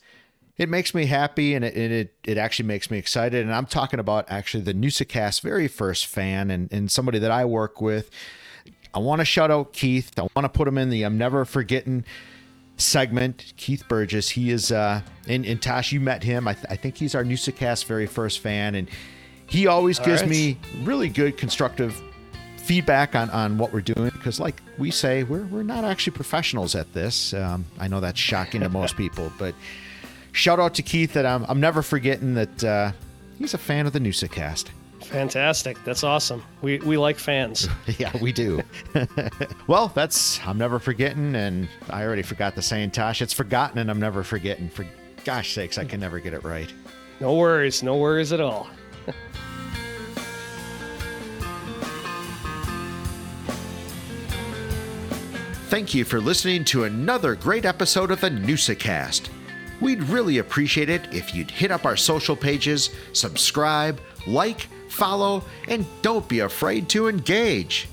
it makes me happy and it, and it it actually makes me excited. And I'm talking about actually the NoosaCast very first fan and, and somebody that I work with. I want to shout out Keith. I want to put him in the I'm never forgetting segment. Keith Burgess. He is uh and, and Tosh, you met him. I, th- I think he's our NoosaCast very first fan and he always All gives right. me really good constructive feedback on, on what we're doing because like we say we're, we're not actually professionals at this um, i know that's shocking to most people but shout out to keith that i'm, I'm never forgetting that uh, he's a fan of the NoosaCast. Fantastic. That's awesome. We we like fans. yeah we do well that's i'm never forgetting and i already forgot the saying tosh it's forgotten and i'm never forgetting for gosh sakes i can never get it right No worries. No worries at all. Thank you for listening to another great episode of the NoosaCast. We'd really appreciate it if you'd hit up our social pages, subscribe, like, follow, and don't be afraid to engage.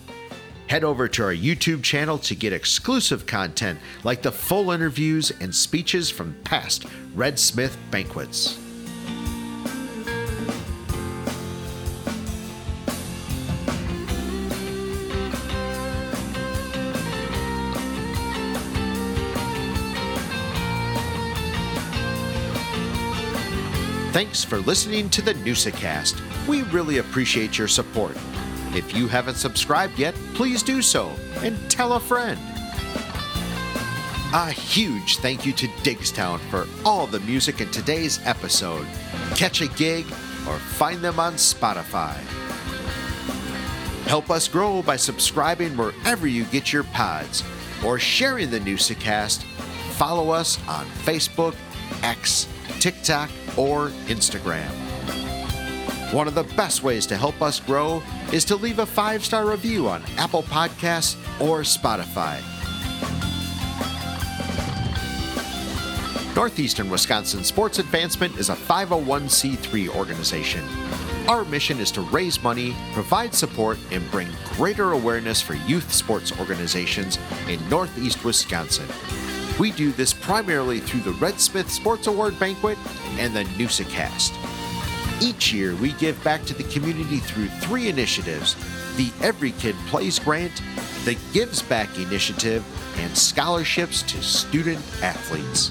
Head over to our YouTube channel to get exclusive content like the full interviews and speeches from past Red Smith banquets. Thanks for listening to the NoosaCast. We really appreciate your support. If you haven't subscribed yet, please do so and tell a friend. A huge thank you to Digstown for all the music in today's episode. Catch a gig or find them on Spotify. Help us grow by subscribing wherever you get your pods or sharing the NoosaCast. Follow us on Facebook, X, TikTok, or Instagram. One of the best ways to help us grow is to leave a five star review on Apple Podcasts or Spotify. Northeastern Wisconsin Sports Advancement is a 501c3 organization. Our mission is to raise money, provide support, and bring greater awareness for youth sports organizations in Northeast Wisconsin. We do this primarily through the Red Smith Sports Award Banquet and the NoosaCast. Each year, we give back to the community through three initiatives the Every Kid Plays Grant, the Gives Back Initiative, and scholarships to student athletes.